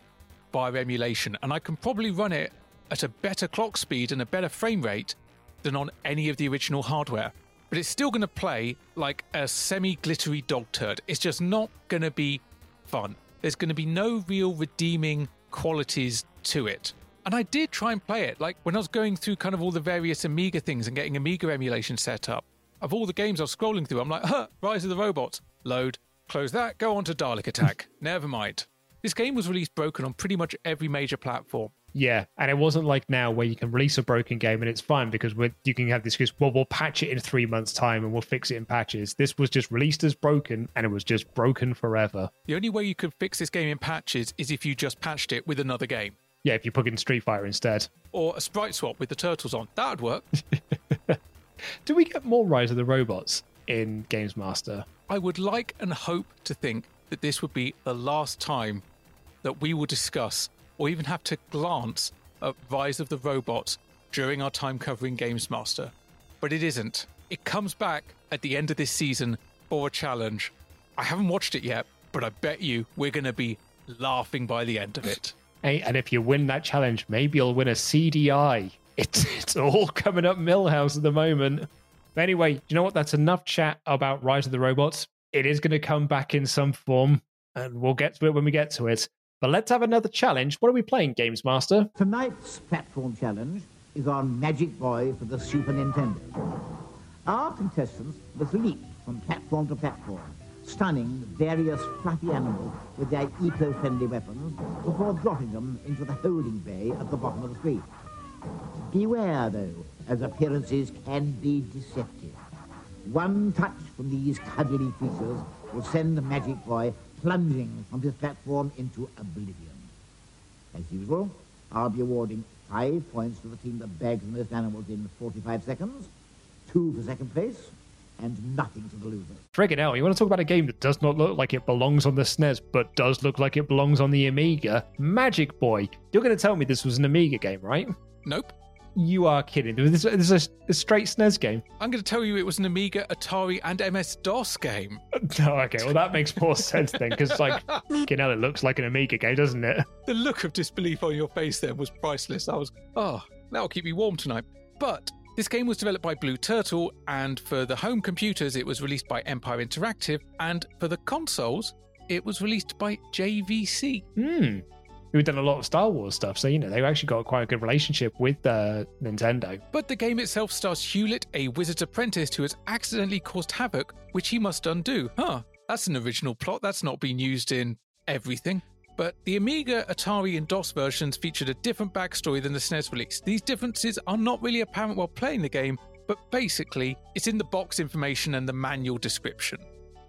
via emulation, and I can probably run it at a better clock speed and a better frame rate than on any of the original hardware. But it's still going to play like a semi glittery dog turd. It's just not going to be fun. There's going to be no real redeeming qualities to it. And I did try and play it. Like when I was going through kind of all the various Amiga things and getting Amiga emulation set up, of all the games I was scrolling through, I'm like, huh, Rise of the Robots. Load, close that, go on to Dalek Attack. <laughs> Never mind. This game was released broken on pretty much every major platform. Yeah, and it wasn't like now where you can release a broken game and it's fine because you can have this excuse, well, we'll patch it in three months' time and we'll fix it in patches. This was just released as broken and it was just broken forever. The only way you could fix this game in patches is if you just patched it with another game. Yeah, if you plug in Street Fighter instead. Or a sprite swap with the turtles on. That would work. <laughs> Do we get more Rise of the Robots in Games Master? I would like and hope to think that this would be the last time that we will discuss or even have to glance at Rise of the Robots during our time covering Games Master. But it isn't. It comes back at the end of this season for a challenge. I haven't watched it yet, but I bet you we're going to be laughing by the end of it. And if you win that challenge, maybe you'll win a CDI. It's it's all coming up Milhouse at the moment. But anyway, you know what? That's enough chat about Rise of the Robots. It is going to come back in some form, and we'll get to it when we get to it. But let's have another challenge. What are we playing, Games Master? Tonight's platform challenge is on Magic Boy for the Super Nintendo. Our contestants must leap from platform to platform, stunning various fluffy animals with their eco-friendly weapons before dropping them into the holding bay at the bottom of the screen. Beware, though, as appearances can be deceptive. One touch from these cuddly creatures will send the Magic Boy plunging from his platform into oblivion. As usual, I'll be awarding five points to the team that bags the most animals in 45 seconds, two for second place, and nothing to the loser. Friggin' hell, you want to talk about a game that does not look like it belongs on the SNES, but does look like it belongs on the Amiga? Magic Boy. You're going to tell me this was an Amiga game, right? Nope. You are kidding. This, this is a, a straight SNES game. I'm going to tell you it was an Amiga, Atari, and MS DOS game. <laughs> Oh, okay. Well, that makes more sense then, because, like, <laughs> you know, it looks like an Amiga game, doesn't it? The look of disbelief on your face there was priceless. I was, oh, that'll keep me warm tonight. But this game was developed by Blue Turtle, and for the home computers, it was released by Empire Interactive, and for the consoles, it was released by JVC. Hmm. Who've done a lot of Star Wars stuff, so you know they've actually got quite a good relationship with uh, Nintendo. But the game itself stars Hewlett, a wizard's apprentice who has accidentally caused havoc, which he must undo. Huh, that's an original plot. That's not been used in everything. But the Amiga, Atari, and DOS versions featured a different backstory than the SNES release. These differences are not really apparent while playing the game, but basically, it's in the box information and the manual description.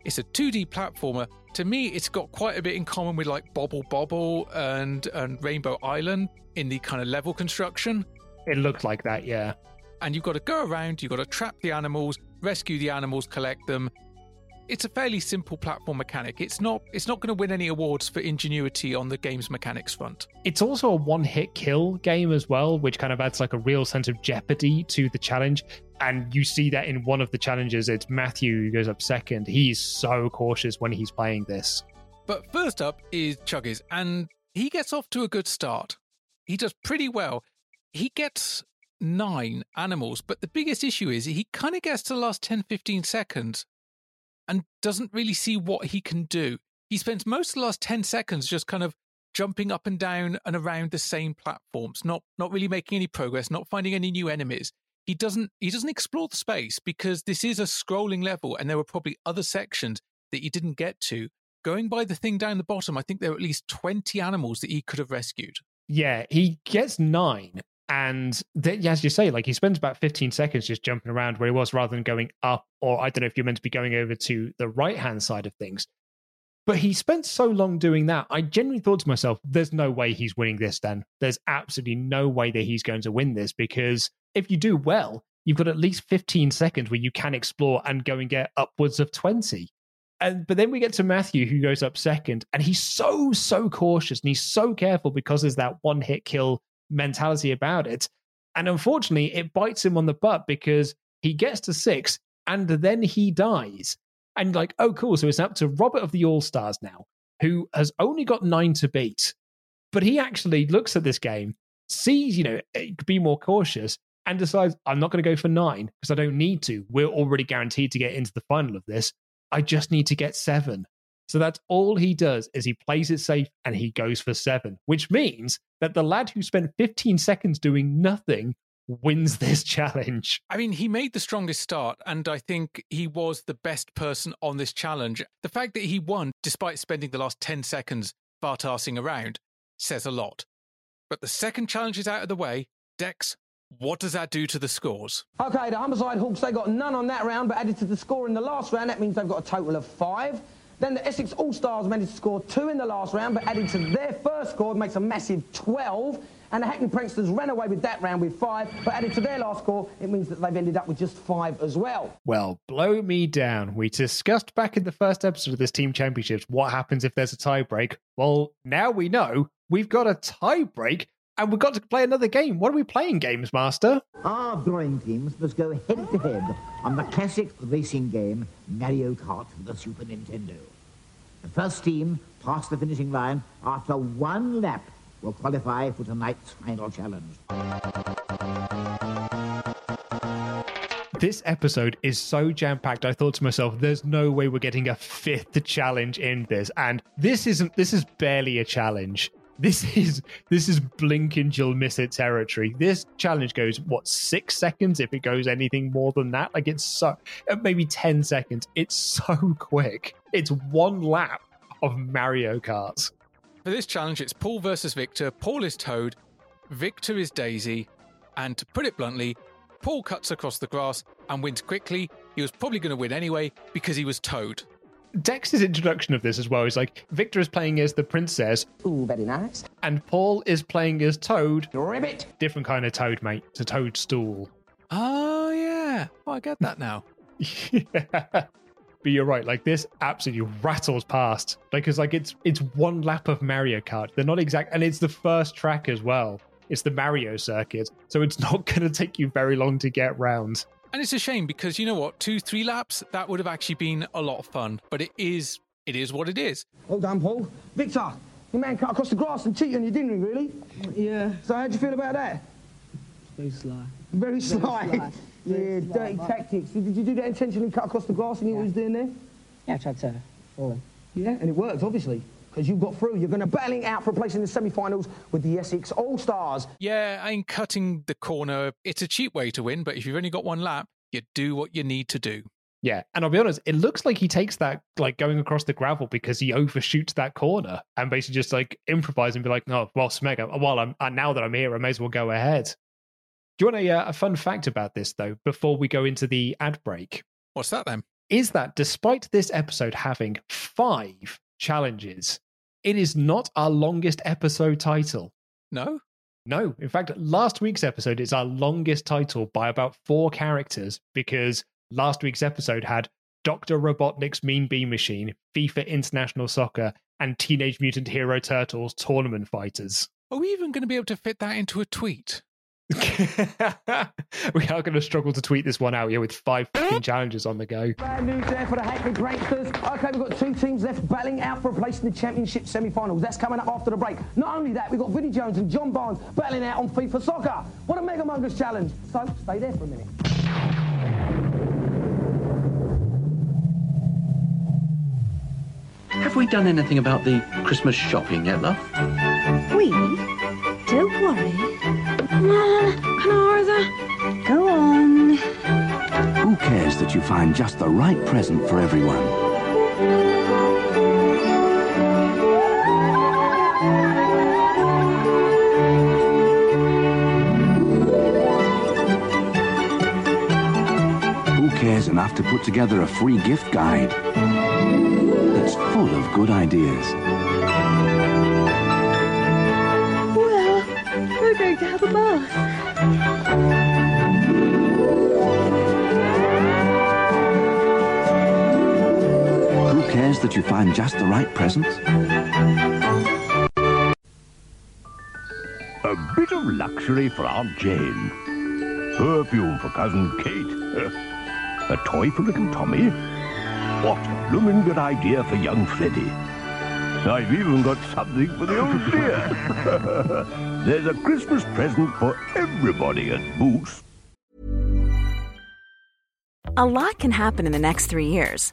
It's a 2D platformer. To me, it's got quite a bit in common with like Bubble Bobble and, and Rainbow Island in the kind of level construction. It looked like that, yeah. And you've got to go around, you've got to trap the animals, rescue the animals, collect them. It's a fairly simple platform mechanic. It's not it's not going to win any awards for ingenuity on the game's mechanics front. It's also a one-hit kill game as well, which kind of adds like a real sense of jeopardy to the challenge. And you see that in one of the challenges. It's Matthew who goes up second. He's so cautious when he's playing this. But first up is Chuggies, and he gets off to a good start. He does pretty well. He gets nine animals, but the biggest issue is he kind of gets to the last 10 15 seconds and doesn't really see what he can do. He spends most of the last 10 seconds just kind of jumping up and down and around the same platforms, not not really making any progress, not finding any new enemies. He doesn't he doesn't explore the space because this is a scrolling level and there were probably other sections that you didn't get to. Going by the thing down the bottom, I think there are at least 20 animals that he could have rescued. Yeah, he gets nine. And as you say, like he spends about 15 seconds just jumping around where he was rather than going up, or I don't know if you're meant to be going over to the right hand side of things. But he spent so long doing that. I genuinely thought to myself, there's no way he's winning this then. There's absolutely no way that he's going to win this because if you do well, you've got at least 15 seconds where you can explore and go and get upwards of 20. And but then we get to Matthew who goes up second and he's so so cautious and he's so careful because there's that one hit kill mentality about it. And unfortunately, it bites him on the butt because he gets to six and then he dies. And like, oh, cool. So it's up to Robert of the All Stars now, who has only got nine to beat. But he actually looks at this game, sees, you know, eh, be more cautious, and decides, I'm not going to go for nine because I don't need to. We're already guaranteed to get into the final of this. I just need to get seven. So that's all he does is he plays it safe and he goes for seven, which means that the lad who spent 15 seconds doing nothing wins <laughs> this challenge. I mean, he made the strongest start, and I think he was the best person on this challenge. The fact that he won, despite spending the last 10 seconds fartassing around, says a lot. But the second challenge is out of the way. Dex, what does that do to the scores? Okay, the Humberside Hawks, they got none on that round, but added to the score in the last round, that means they've got a total of five. Then the Essex All-Stars managed to score two in the last round, but added to their first score makes a massive 12. And the Hackney Pranksters ran away with that round with five, but added to their last score, it means that they've ended up with just five as well. Well, blow me down. We discussed back in the first episode of this team championships what happens if there's a tiebreak. Well, now we know we've got a tiebreak and we've got to play another game. What are we playing, Games Master? Our drawing teams must go head to head on the classic racing game Mario Kart for the Super Nintendo. The first team passed the finishing line after one lap will qualify for tonight's final challenge. This episode is so jam packed. I thought to myself, "There's no way we're getting a fifth challenge in this." And this isn't. This is barely a challenge. This is this is blink and you'll miss it territory. This challenge goes what six seconds if it goes anything more than that. Like it's so uh, maybe ten seconds. It's so <laughs> quick. It's one lap of Mario Kart. For this challenge, it's Paul versus Victor. Paul is Toad, Victor is Daisy, and to put it bluntly, Paul cuts across the grass and wins quickly. He was probably going to win anyway because he was Toad. Dex's introduction of this as well is like Victor is playing as the princess. Ooh, very nice. And Paul is playing as Toad. Ribbit. Different kind of Toad, mate. It's a toadstool. Oh, yeah. Oh, I get that now. <laughs> yeah. But you're right, like this absolutely rattles past. Because like it's it's one lap of Mario Kart. They're not exact and it's the first track as well. It's the Mario circuit. So it's <laughs> not gonna take you very long to get round. And it's a shame because you know what, two, three laps, that would have actually been a lot of fun. But it is it is what it is. Well done, Paul. Victor, your man cut across the grass and cheated on you, didn't he, really? Yeah. So how'd you feel about that? Very sly. Very sly. sly. Yeah, Very dirty but- tactics. Did you do that intentionally, cut across the grass and you knew what he was doing there? Yeah, I tried to fall him. Yeah, and it worked, obviously, because you got through. You're going to battling out for a place in the semi-finals with the Essex All-Stars. Yeah, I mean cutting the corner, it's a cheap way to win, but if you've only got one lap, you do what you need to do. Yeah, and I'll be honest, it looks like he takes that like going across the gravel because he overshoots that corner and basically just like improvise and be like, "No, well, Smeg, uh, well, I'm uh, now that I'm here, I may as well go ahead." Do you want a, uh, a fun fact about this though? Before we go into the ad break, What's that then? is that despite this episode having five challenges, it is not our longest episode title. No? No, in fact, last week's episode is our longest title by about four characters because last week's episode had Dr. Robotnik's Mean Bean Machine, FIFA International Soccer, and Teenage Mutant Hero Turtles Tournament Fighters. Are we even going to be able to fit that into a tweet? <laughs> we are going to struggle to tweet this one out here with five fucking challenges on the go. Bad news there for the Hackney Pranksters. Okay, we've got two teams left battling out for a place in the Championship semi-finals. That's coming up after the break. Not only that, we've got Vinnie Jones and John Barnes battling out on FIFA Soccer. What a Mega Mongers challenge. So, stay there for a minute. Have we done anything about the Christmas shopping yet, love? We? Don't worry. Come on, come. Go on. Who cares that you find just the right present for everyone? Who cares enough to put together a free gift guide that's full of good ideas? That you find just the right presents? A bit of luxury for Aunt Jane. Perfume for Cousin Kate. <laughs> A toy for little Tommy. What a blooming good idea for young Freddie. I've even got something for the old dear. <laughs> There's a Christmas present for everybody at Boots. A lot can happen in the next three years.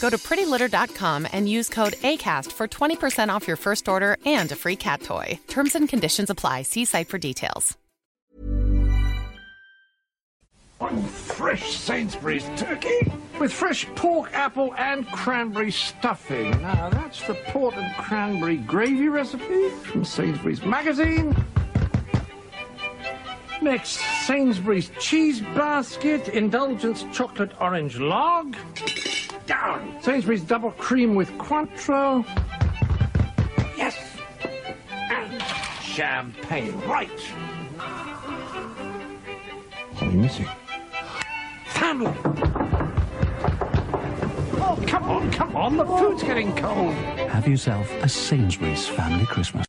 Go to prettylitter.com and use code ACAST for 20% off your first order and a free cat toy. Terms and conditions apply. See site for details. On fresh Sainsbury's turkey with fresh pork, apple, and cranberry stuffing. Now, that's the port and cranberry gravy recipe from Sainsbury's magazine. Next, Sainsbury's cheese basket, indulgence chocolate orange log. Down. Sainsbury's double cream with Cointreau. Yes. And champagne. Right. What are you missing? Family. Oh, come on, come on. The food's getting cold. Have yourself a Sainsbury's family Christmas.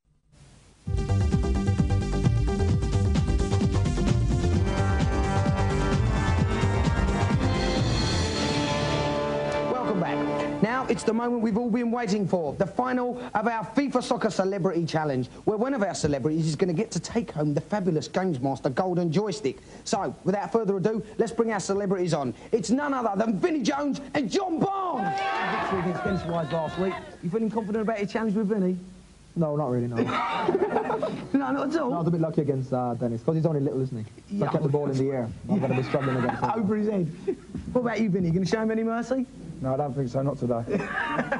Now it's the moment we've all been waiting for, the final of our FIFA Soccer Celebrity Challenge, where one of our celebrities is going to get to take home the fabulous Games Master Golden Joystick. So, without further ado, let's bring our celebrities on. It's none other than Vinnie Jones and John Barnes. Victory against Spencer last week. You feeling confident about your challenge with Vinnie? No, not really, no. <laughs> no, not at all. I was a bit lucky against uh, Dennis, because he's only little, isn't he? So Yeah. I kept the ball in the air. I'm going to be struggling against <laughs> him. Over his head. What about you, Vinnie? You going to show him any mercy? No, I don't think so, not today. <laughs>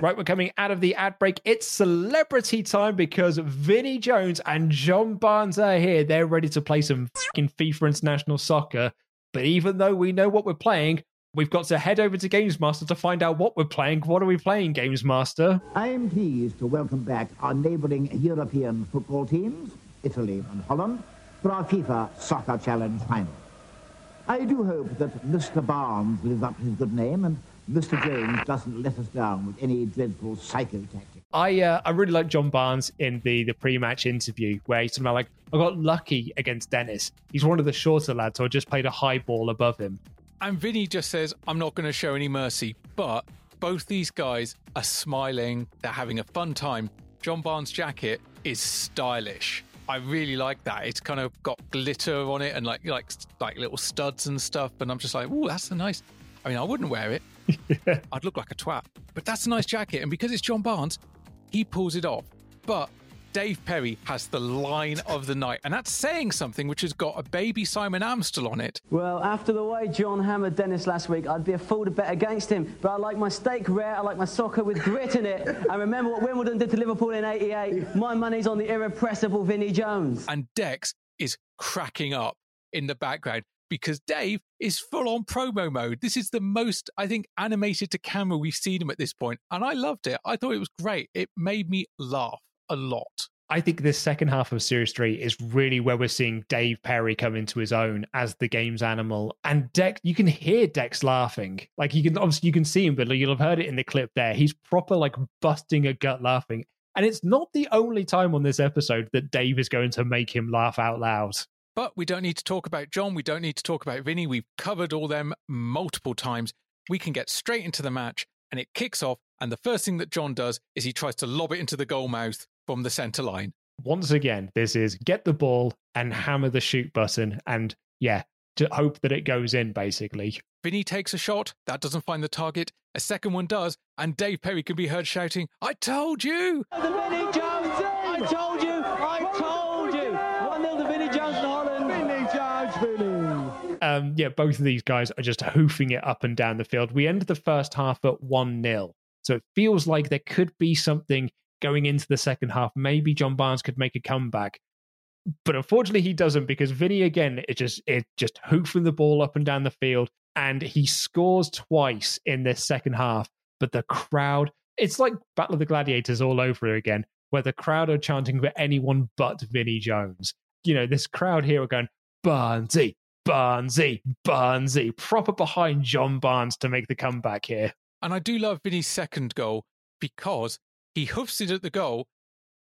Right, we're coming out of the ad break. It's celebrity time because Vinnie Jones and John Barnes are here. They're ready to play some fucking FIFA International Soccer. But even though we know what we're playing, we've got to head over to Games Master to find out what we're playing. What are we playing, Games Master? I am pleased to welcome back our neighbouring European football teams, Italy and Holland, for our FIFA Soccer Challenge final. I do hope that Mr. Barnes lives up to his good name and Mr. Jones doesn't let us down with any dreadful psycho tactics. I uh, I really like John Barnes in the the pre-match interview where he's talking about like I got lucky against Dennis. He's one of the shorter lads, so I just played a high ball above him. And Vinnie just says, I'm not going to show any mercy. But both these guys are smiling. They're having a fun time. John Barnes' jacket is stylish. I really like that. It's kind of got glitter on it and like like like little studs and stuff. And I'm just like, oh, that's a nice. I mean, I wouldn't wear it. <laughs> I'd look like a twat. But that's a nice jacket. And because it's John Barnes, he pulls it off. But Dave Perry has the line of the night. And that's saying something which has got a baby Simon Amstell on it. Well, after the way John hammered Dennis last week, I'd be a fool to bet against him. But I like my steak rare, I like my soccer with grit in it. And remember what Wimbledon did to Liverpool in 88? My money's on the irrepressible Vinnie Jones. And Dex is cracking up in the background because Dave is full on promo mode. This is the most, I think, animated to camera we've seen him at this point, And I loved it. I thought it was great. It made me laugh a lot. I think this second half of Series 3 is really where we're seeing Dave Perry come into his own as the game's animal. And Dex, you can hear Dex laughing. Like you can obviously you can see him, but you'll have heard it in the clip there. He's proper like busting a gut laughing. And it's not the only time on this episode that Dave is going to make him laugh out loud. But we don't need to talk about John. We don't need to talk about Vinnie. We've covered all them multiple times. We can get straight into the match and it kicks off. And the first thing that John does is he tries to lob it into the goal mouth from the centre line. Once again, this is get the ball and hammer the shoot button. And yeah, to hope that it goes in, basically. Vinnie takes a shot. That doesn't find the target. A second one does. And Dave Perry can be heard shouting, I told you! The Vinnie Jones! I told you! I told you! 1 0 to Vinnie Jones and Holland. Jones, um, yeah, both of these guys are just hoofing it up and down the field. We end the first half at 1 0. So it feels like there could be something going into the second half. Maybe John Barnes could make a comeback. But unfortunately he doesn't because Vinnie again it just it just hoofing the ball up and down the field and he scores twice in this second half. But the crowd it's like Battle of the Gladiators all over again, where the crowd are chanting for anyone but Vinnie Jones. You know, this crowd here are going, Barnesy, Barnesy, Barnesy, proper behind John Barnes to make the comeback here. And I do love Vinnie's second goal because he hoofs it at the goal,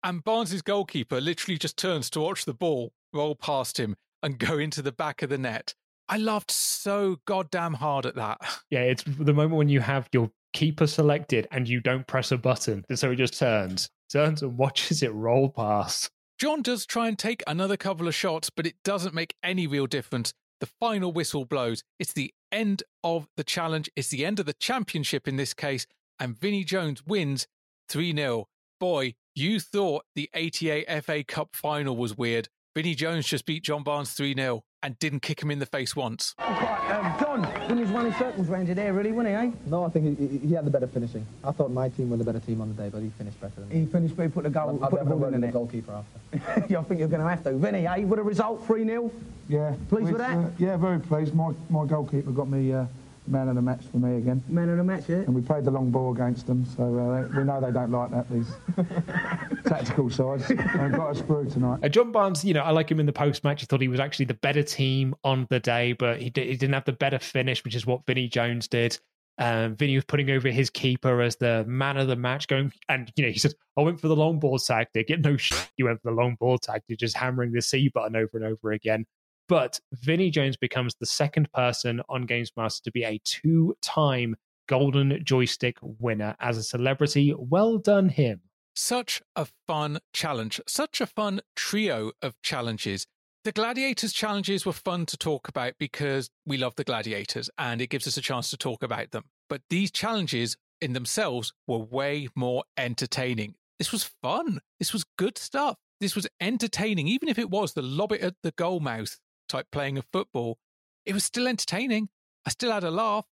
and Barnes' goalkeeper literally just turns to watch the ball roll past him and go into the back of the net. I laughed so goddamn hard at that. <laughs> Yeah, it's the moment when you have your keeper selected and you don't press a button. And so it just turns, turns and watches it roll past. John does try and take another couple of shots, but it doesn't make any real difference. The final whistle blows. It's the end of the challenge. It's the end of the championship in this case. And Vinnie Jones wins 3 0. Boy, you thought the 88 FA Cup final was weird. Vinnie Jones just beat John Barnes 3 0 and didn't kick him in the face once. Right, um, John, Vinnie's running circles round you there, really, wasn't he, eh? No, I think he, he, he had the better finishing. I thought my team were the better team on the day, but he finished better than me. He finished, he put the goal, I'd put the never ball work in with the it. goalkeeper after. <laughs> yeah, I think you're going to have to. Vinnie, eh? With a result, 3 0. Yeah. Pleased with that? uh, yeah, very pleased. My, my goalkeeper got me uh, man of the match for me again. Man of the match, yeah? And we played the long ball against them, so uh, they, we know they don't like that, these <laughs> tactical sides. They've got us through tonight. Uh, John Barnes, you know, I like him in the post match. He thought he was actually the better team on the day, but he, di- he didn't have the better finish, which is what Vinnie Jones did. Um, Vinnie was putting over his keeper as the man of the match, going and you know he said, "I went for the long ball tactic." Get no shit, you went for the long ball tactic, just hammering the C button over and over again. But Vinnie Jones becomes the second person on Games Master to be a two-time Golden Joystick winner as a celebrity. Well done, him. Such a fun challenge, such a fun trio of challenges. The Gladiators challenges were fun to talk about because we love the Gladiators and it gives us a chance to talk about them. But these challenges in themselves were way more entertaining. This was fun. This was good stuff. This was entertaining. Even if it was the lob it at the goal mouth type playing of football, it was still entertaining. I still had a laugh.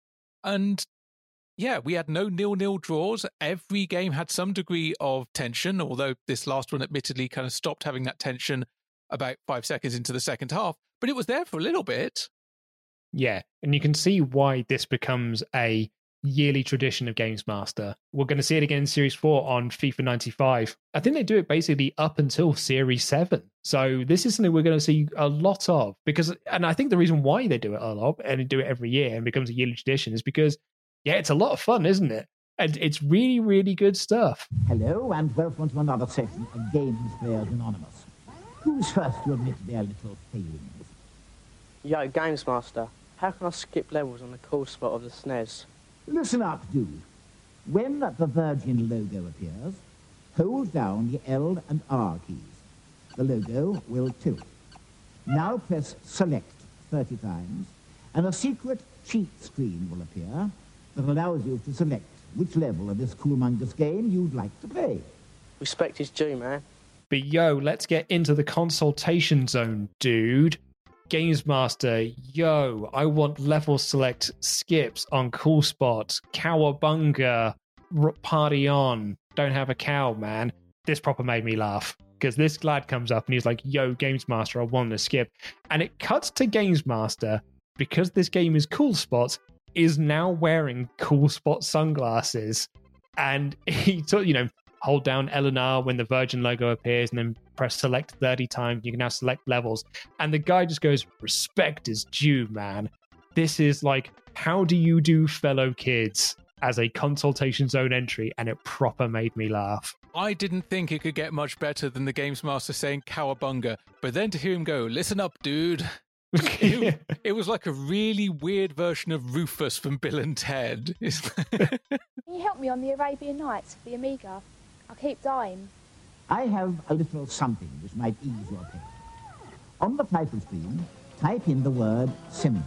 And yeah, we had no nil nil draws. Every game had some degree of tension, although this last one admittedly kind of stopped having that tension about five seconds into the second half, but it was there for a little bit. Yeah, and you can see why this becomes a yearly tradition of Games Master. We're going to see it again in Series 4 on FIFA 95. I think they do it basically up until Series 7. So this is something we're going to see a lot of because, and I think the reason why they do it a lot and do it every year and becomes a yearly tradition is because, yeah, it's a lot of fun, isn't it? And it's really, really good stuff. Hello, and welcome to another session of Games Players Anonymous. Who's first to admit their little failings? Yo, Games Master, how can I skip levels on the cool spot of the SNES? Listen up, dude. When the Virgin logo appears, hold down the L and R keys. The logo will tilt. Now press Select 30 times, and a secret cheat screen will appear that allows you to select which level of this coolmongous game you'd like to play. Respect is due, man. But yo, let's get into the consultation zone, dude. Games Master, yo, I want level select skips on cool Spot, Cowabunga, r- party on. Don't have a cow, man. This proper made me laugh because this lad comes up and he's like, yo, Games Master, I want to skip. And it cuts to Games Master because this game is cool Spot, is now wearing cool spot sunglasses. And <laughs> he took, you know, hold down L and R when the Virgin logo appears, and then press select 30 times. You can now select levels. And the guy just goes, respect is due, man. This is like, how do you do fellow kids as a consultation zone entry? And it proper made me laugh. I didn't think it could get much better than the Games Master saying cowabunga, but then to hear him go, listen up, dude. <laughs> it, it was like a really weird version of Rufus from Bill and Ted. <laughs> Can you help me on the Arabian Nights for the Amiga? I keep dying. I have a little something which might ease your pain. On the title screen, type in the word symbol.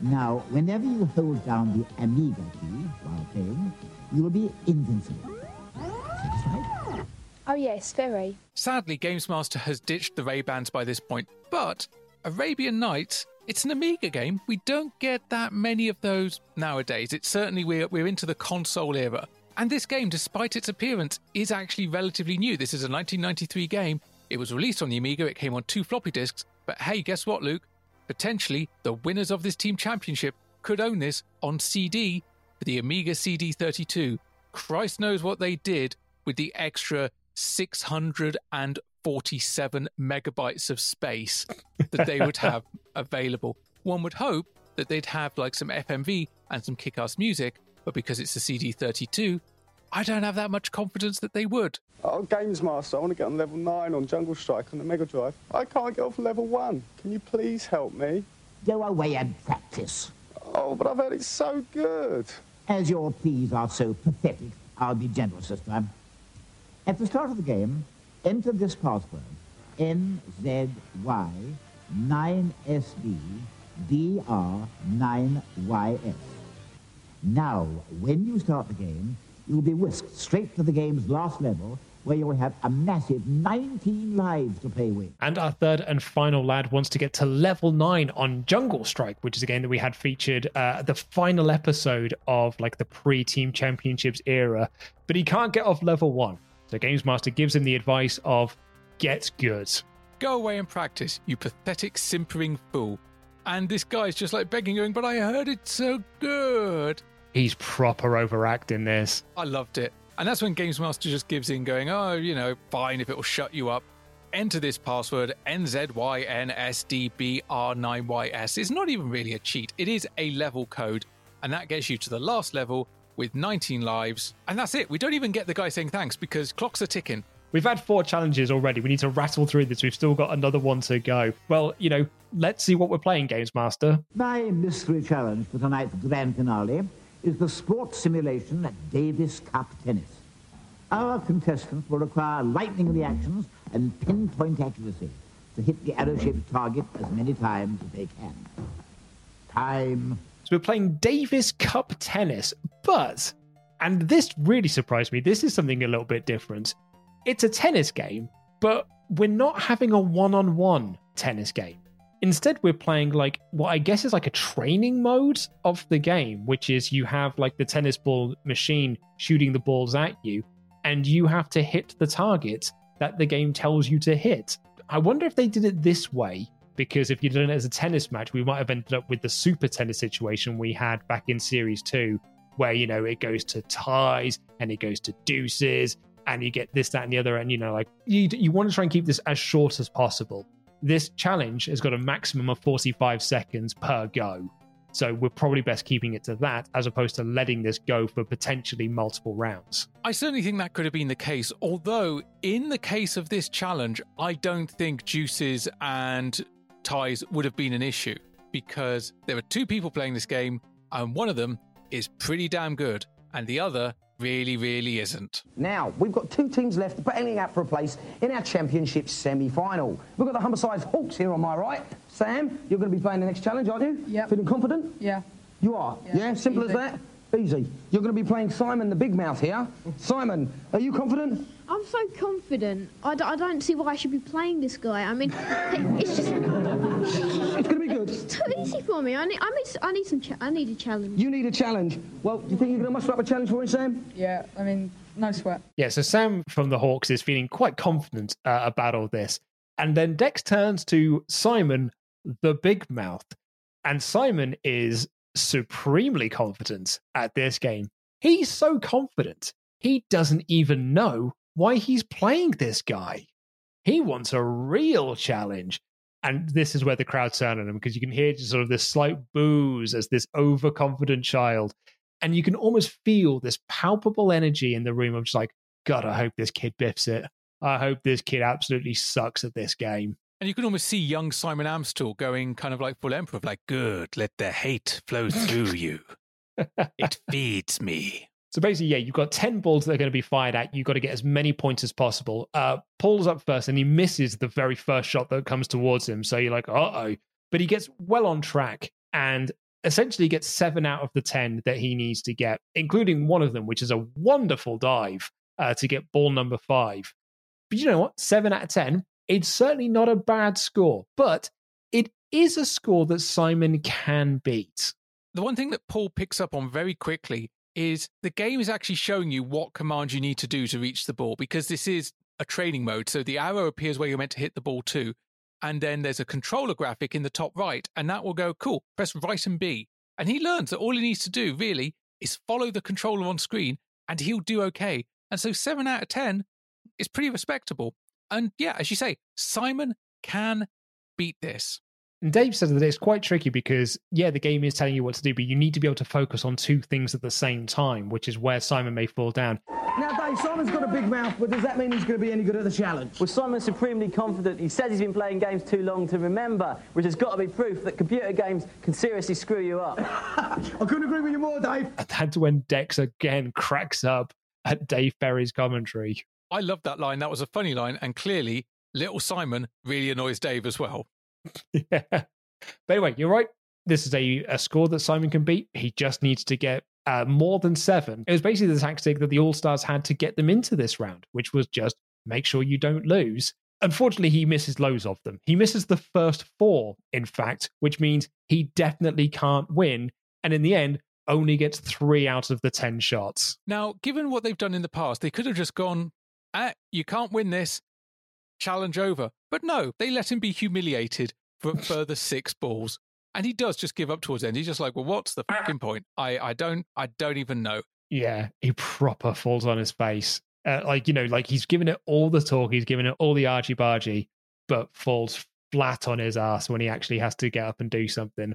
Now, whenever you hold down the Amiga key while playing, you will be invincible. Satisfied? Oh, yes, very. Sadly, Games Master has ditched the Ray-Bans by this point, but Arabian Nights, it's an Amiga game. We don't get that many of those nowadays. It's certainly, we're, we're into the console era. And this game, despite its appearance, is actually relatively new. This is a 1993 game. It was released on the Amiga, it came on two floppy disks. But hey, guess what, Luke? Potentially, the winners of this team championship could own this on CD for the Amiga CD32. Christ knows what they did with the extra 647 megabytes of space that they would have <laughs> available. One would hope that they'd have like some FMV and some kick ass music, but because it's a CD32, I don't have that much confidence that they would. Oh, Games Master, I want to get on level 9 on Jungle Strike on the Mega Drive. I can't get off level 1. Can you please help me? Go away and practice. Oh, but I've heard it's so good. As your pleas are so pathetic, I'll be generous this time. At the start of the game, enter this password. NZY9SB DR9YS. Now, when you start the game, you'll be whisked straight to the game's last level, where you'll have a massive 19 lives to play with. And our third and final lad wants to get to level nine on Jungle Strike, which is a game that we had featured uh, the final episode of like the pre-team championships era, but he can't get off level one. So Games Master gives him the advice of get good. Go away and practice, you pathetic simpering fool. And this guy's just like begging, going, but I heard it's so good. He's proper overacting this. I loved it. And that's when Games Master just gives in, going, oh, you know, fine if it'll shut you up. Enter this password NZYNSDBR9YS. It's not even really a cheat, it is a level code. And that gets you to the last level with 19 lives. And that's it. We don't even get the guy saying thanks because clocks are ticking. We've had four challenges already. We need to rattle through this. We've still got another one to go. Well, you know, let's see what we're playing, Games Master. My mystery challenge for tonight's grand finale is the sports simulation at Davis Cup Tennis. Our contestants will require lightning reactions and pinpoint accuracy to hit the arrow-shaped target as many times as they can. Time. So we're playing Davis Cup Tennis, but, and this really surprised me, this is something a little bit different. It's a tennis game, but we're not having a one on one tennis game. Instead, we're playing like what I guess is like a training mode of the game, which is you have like the tennis ball machine shooting the balls at you, and you have to hit the target that the game tells you to hit. I wonder if they did it this way, because if you'd done it as a tennis match, we might have ended up with the super tennis situation we had back in Series 2, where, you know, it goes to ties and it goes to deuces and you get this, that, and the other. And, you know, like you, you want to try and keep this as short as possible. This challenge has got a maximum of 45 seconds per go. So we're probably best keeping it to that as opposed to letting this go for potentially multiple rounds. I certainly think that could have been the case. Although, in the case of this challenge, I don't think deuces and ties would have been an issue because there are two people playing this game, and one of them is pretty damn good, and the other really, really isn't. Now, we've got two teams left battling out for a place in our championship semi-final. We've got the Humberside Hawks here on my right. Sam, you're going to be playing the next challenge, aren't you? Yeah. Feeling confident? Yeah. You are? Yeah, Yeah, simple easy. as that? Easy. You're going to be playing Simon the Big Mouth here. <laughs> Simon, are you confident? I'm so confident. I, d- I don't see why I should be playing this guy. I mean, <laughs> it's just It's going to be good. it's too easy for me. I need I need I need some cha- I need a challenge. You need a challenge. Well, do you think you're going to muster up a challenge for him, Sam? Yeah, I mean, no sweat. Yeah, so Sam from the Hawks is feeling quite confident uh, about all this. And then Dex turns to Simon, the big mouth. And Simon is supremely confident at this game. He's so confident, he doesn't even know why he's playing this guy. He wants a real challenge. And this is where the crowd turn on him because you can hear just sort of this slight booze as this overconfident child. And you can almost feel this palpable energy in the room of just like, God, I hope this kid biffs it. I hope this kid absolutely sucks at this game. And you can almost see young Simon Amstell going kind of like full emperor, like, good, let the hate flow through you. <laughs> it feeds me. So basically, yeah, you've got 10 balls that are going to be fired at. You've got to get as many points as possible. Uh, Paul's up first and he misses the very first shot that comes towards him. So you're like, uh oh. But he gets well on track and essentially gets seven out of the 10 that he needs to get, including one of them, which is a wonderful dive uh, to get ball number five. But you know what? Seven out of 10, it's certainly not a bad score, but it is a score that Simon can beat. The one thing that Paul picks up on very quickly is the game is actually showing you what commands you need to do to reach the ball because this is a training mode. So the arrow appears where you're meant to hit the ball to. And then there's a controller graphic in the top right, and that will go, cool, press right and B. And he learns that all he needs to do really is follow the controller on screen and he'll do okay. And so seven out of 10 is pretty respectable. And yeah, as you say, Simon can beat this. And Dave says that it's quite tricky because, yeah, the game is telling you what to do, but you need to be able to focus on two things at the same time, which is where Simon may fall down. Now, Dave, Simon's got a big mouth, but does that mean he's going to be any good at the challenge? Well, Simon's supremely confident. He says he's been playing games too long to remember, which has got to be proof that computer games can seriously screw you up. <laughs> I couldn't agree with you more, Dave. And that's when Dex again cracks up at Dave Perry's commentary. I love that line. That was a funny line. And clearly, little Simon really annoys Dave as well. <laughs> yeah. But anyway, you're right. This is a, a score that Simon can beat. He just needs to get uh, more than seven. It was basically the tactic that the All Stars had to get them into this round, which was just make sure you don't lose. Unfortunately, he misses loads of them. He misses the first four, in fact, which means he definitely can't win. And in the end, only gets three out of the 10 shots. Now, given what they've done in the past, they could have just gone, ah, you can't win this, challenge over. But no, they let him be humiliated for a further six balls. And he does just give up towards the end. He's just like, well, what's the fucking point? I, I don't I don't even know. Yeah, he proper falls on his face. Uh, like, you know, like he's given it all the talk, he's given it all the argy bargy, but falls flat on his ass when he actually has to get up and do something.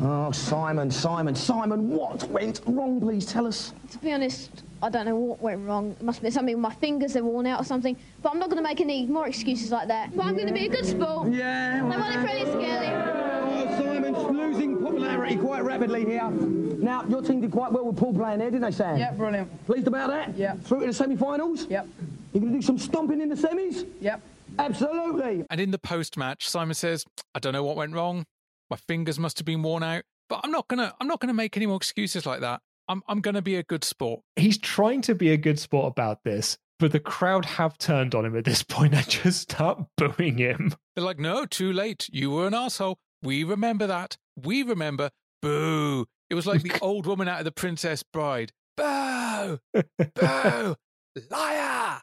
Oh, Simon, Simon, Simon, what went wrong? Please tell us. To be honest, I don't know what went wrong. It must have been something with my fingers, they're worn out or something. But I'm not going to make any more excuses like that. But I'm going to be a good sport. Yeah. I want it for any Oh, Simon's losing popularity quite rapidly here. Now, your team did quite well with Paul playing there, didn't they, Sam? Yep, brilliant. Pleased about that? Yep. Through to the semi-finals? Yep. You're going to do some stomping in the semis? Yep. Absolutely. And in the post match, Simon says, I don't know what went wrong. My fingers must have been worn out. But I'm not gonna I'm not gonna make any more excuses like that. I'm I'm gonna be a good sport. He's trying to be a good sport about this, but the crowd have turned on him at this <laughs> point and just start booing him. They're like, no, too late. You were an asshole. We remember that. We remember. Boo. It was like the <laughs> old woman out of the Princess Bride. Boo! Boo! <laughs> Liar!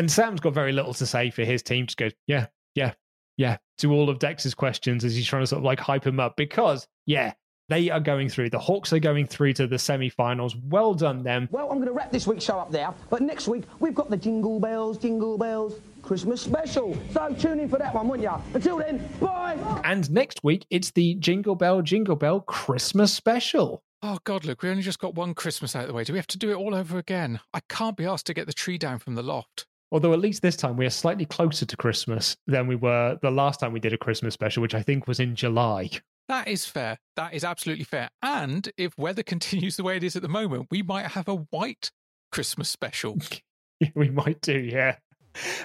And Sam's got very little to say for his team. Just goes, yeah, yeah, yeah, to all of Dex's questions as he's trying to sort of like hype him up because, yeah, they are going through. The Hawks are going through to the semi-finals. Well done, them. Well, I'm going to wrap this week's show up there, but next week we've got the Jingle Bells, Jingle Bells Christmas special. So tune in for that one, won't you? Until then, bye. And next week it's the Jingle Bell Jingle Bell Christmas special. Oh God, look, we only just got one Christmas out of the way. Do we have to do it all over again? I can't be asked to get the tree down from the loft. Although at least this time we are slightly closer to Christmas than we were the last time we did a Christmas special, which I think was in July. That is fair. That is absolutely fair. And if weather <laughs> continues the way it is at the moment, we might have a white Christmas special. <laughs> we might do, yeah.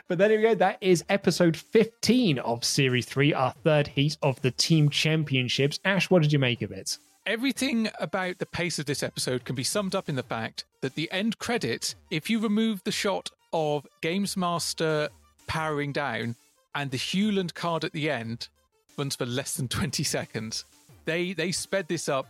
But there we go. That is episode 15 of Series 3, our third heat of the Team Championships. Ash, what did you make of it? Everything about the pace of this episode can be summed up in the fact that the end credits, if you remove the shot of Games Master powering down and the Hewland card at the end, runs for less than 20 seconds. They they sped this up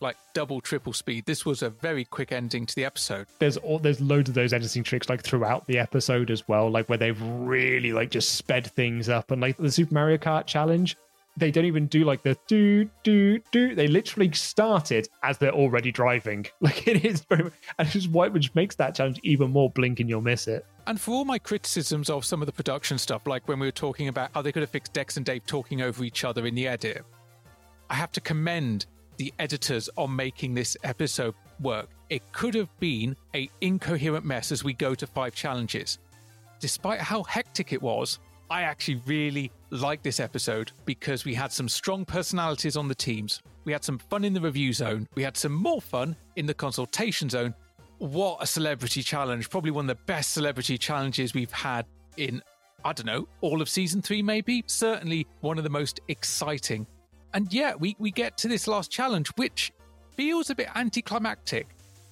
like double triple speed. This was a very quick ending to the episode. There's all there's loads of those editing tricks like throughout the episode as well, like where they've really like just sped things up and like the Super Mario Kart challenge. They don't even do like the do do do. They literally started as they're already driving. <laughs> Like it is very, and it's white, which makes that challenge even more blink and you'll miss it. And for all my criticisms of some of the production stuff, like when we were talking about how they could have fixed Dex and Dave talking over each other in the edit, I have to commend the editors on making this episode work. It could have been a incoherent mess as we go to five challenges. Despite how hectic it was, I actually really liked this episode because we had some strong personalities on the teams. We had some fun in the review zone. We had some more fun in the consultation zone. What a celebrity challenge! Probably one of the best celebrity challenges we've had in, I don't know, all of season three, maybe. Certainly one of the most exciting. And yeah, we, we get to this last challenge, which feels a bit anticlimactic,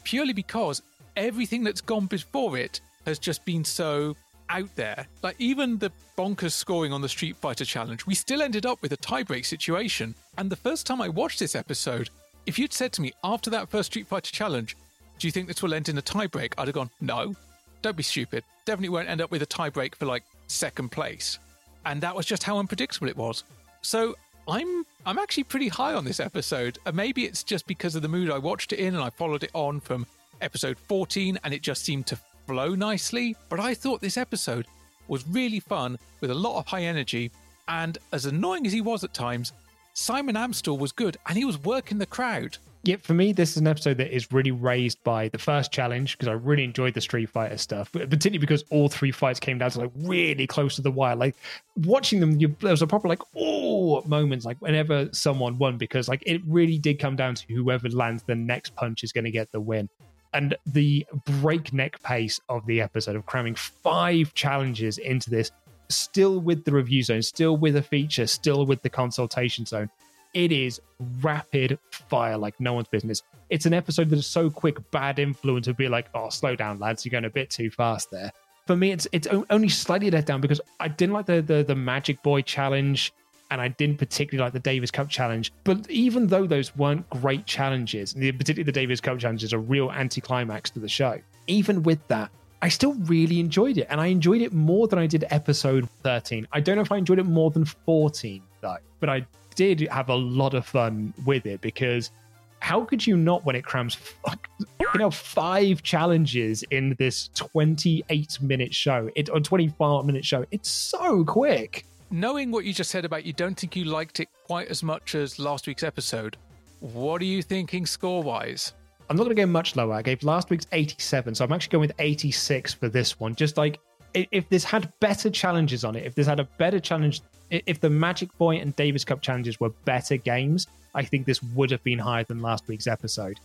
purely because everything that's gone before it has just been so out there. Like even the bonkers scoring on the Street Fighter challenge, we still ended up with a tiebreak situation. And the first time I watched this episode, if you'd said to me after that first Street Fighter challenge, do you think this will end in a tiebreak? I'd have gone, no. Don't be stupid. Definitely won't end up with a tiebreak for like second place. And that was just how unpredictable it was. So I'm I'm actually pretty high on this episode. And maybe it's just because of the mood I watched it in and I followed it on from episode 14 and it just seemed to flow nicely. But I thought this episode was really fun with a lot of high energy. And as annoying as he was at times, Simon Amstell was good and he was working the crowd. Yeah, for me, this is an episode that is really raised by the first challenge because I really enjoyed the Street Fighter stuff, particularly because all three fights came down to like really close to the wire. Like watching them, you, there was a proper like oh moments like whenever someone won because like it really did come down to whoever lands the next punch is going to get the win. And the breakneck pace of the episode of cramming five challenges into this, still with the review zone, still with a feature, still with the consultation zone it is rapid fire like no one's business. It's an episode that is so quick, bad influence would be like, oh, slow down, lads, you're going a bit too fast there. For me, it's it's only slightly let down because I didn't like the, the the Magic Boy challenge and I didn't particularly like the Davis Cup challenge. But even though those weren't great challenges, particularly the Davis Cup challenge is a real anticlimax to the show, even with that, I still really enjoyed it. And I enjoyed it more than I did episode 13. I don't know if I enjoyed it more than 14, though, but I did have a lot of fun with it because how could you not when it crams you know five challenges in this 28 minute show it or 25 minute show it's so quick knowing what you just said about you don't think you liked it quite as much as last week's episode what are you thinking score wise i'm not going to go much lower i gave last week's 87 so i'm actually going with 86 for this one just like if this had better challenges on it if this had a better challenge if the Magic Boy and Davis Cup challenges were better games, I think this would have been higher than last week's episode.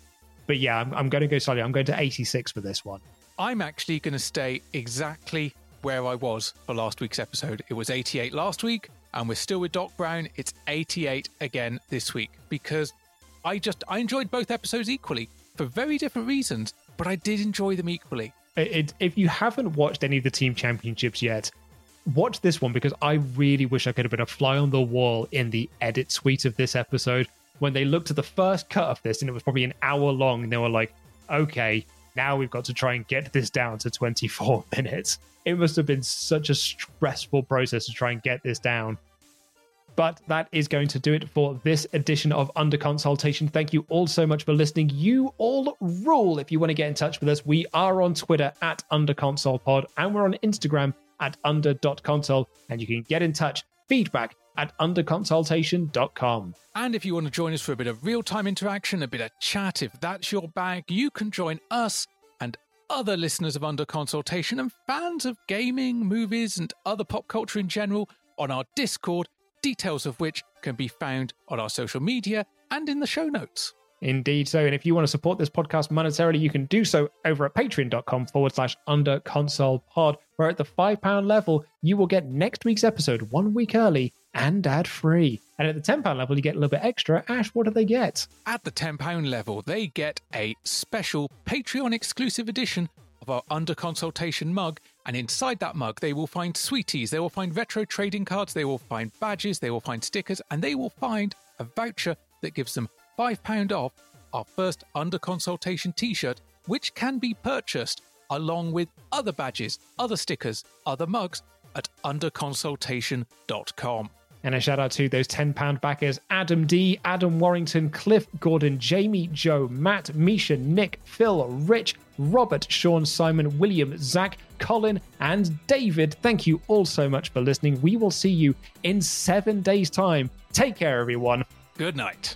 But yeah, I'm, I'm going to go slightly. I'm going to 86 for this one. I'm actually going to stay exactly where I was for last week's episode. It was 88 last week, and we're still with Doc Brown. It's 88 again this week because I just I enjoyed both episodes equally for very different reasons, but I did enjoy them equally. It, it, if you haven't watched any of the team championships yet, watch this one because I really wish I could have been a fly on the wall in the edit suite of this episode when they looked at the first cut of this and it was probably an hour long and they were like, okay, now we've got to try and get this down to 24 <laughs> minutes. It must have been such a stressful process to try and get this down. But that is going to do it for this edition of Under Consultation. Thank you all so much for listening. You all rule. If you want to get in touch with us, we are on Twitter at UnderConsolePod and we're on Instagram at under.console, and you can get in touch, feedback at underconsultation.com. And if you want to join us for a bit of real time interaction, a bit of chat, if that's your bag, you can join us and other listeners of Under Consultation and fans of gaming, movies, and other pop culture in general on our Discord, details of which can be found on our social media and in the show notes. Indeed so. And if you want to support this podcast monetarily, you can do so over at patreon.com forward slash under console pod, where at the £5 level, you will get next week's episode one week early and ad free. And at the £10 level, you get a little bit extra. Ash, what do they get? At the £10 level, they get a special Patreon exclusive edition of our under consultation mug. And inside that mug, they will find sweeties, they will find retro trading cards, they will find badges, they will find stickers, and they will find a voucher that gives them £5 off our first under consultation t shirt, which can be purchased along with other badges, other stickers, other mugs at underconsultation.com. And a shout out to those £10 backers Adam D, Adam Warrington, Cliff Gordon, Jamie, Joe, Matt, Misha, Nick, Phil, Rich, Robert, Sean, Simon, William, Zach, Colin, and David. Thank you all so much for listening. We will see you in seven days' time. Take care, everyone. Good night.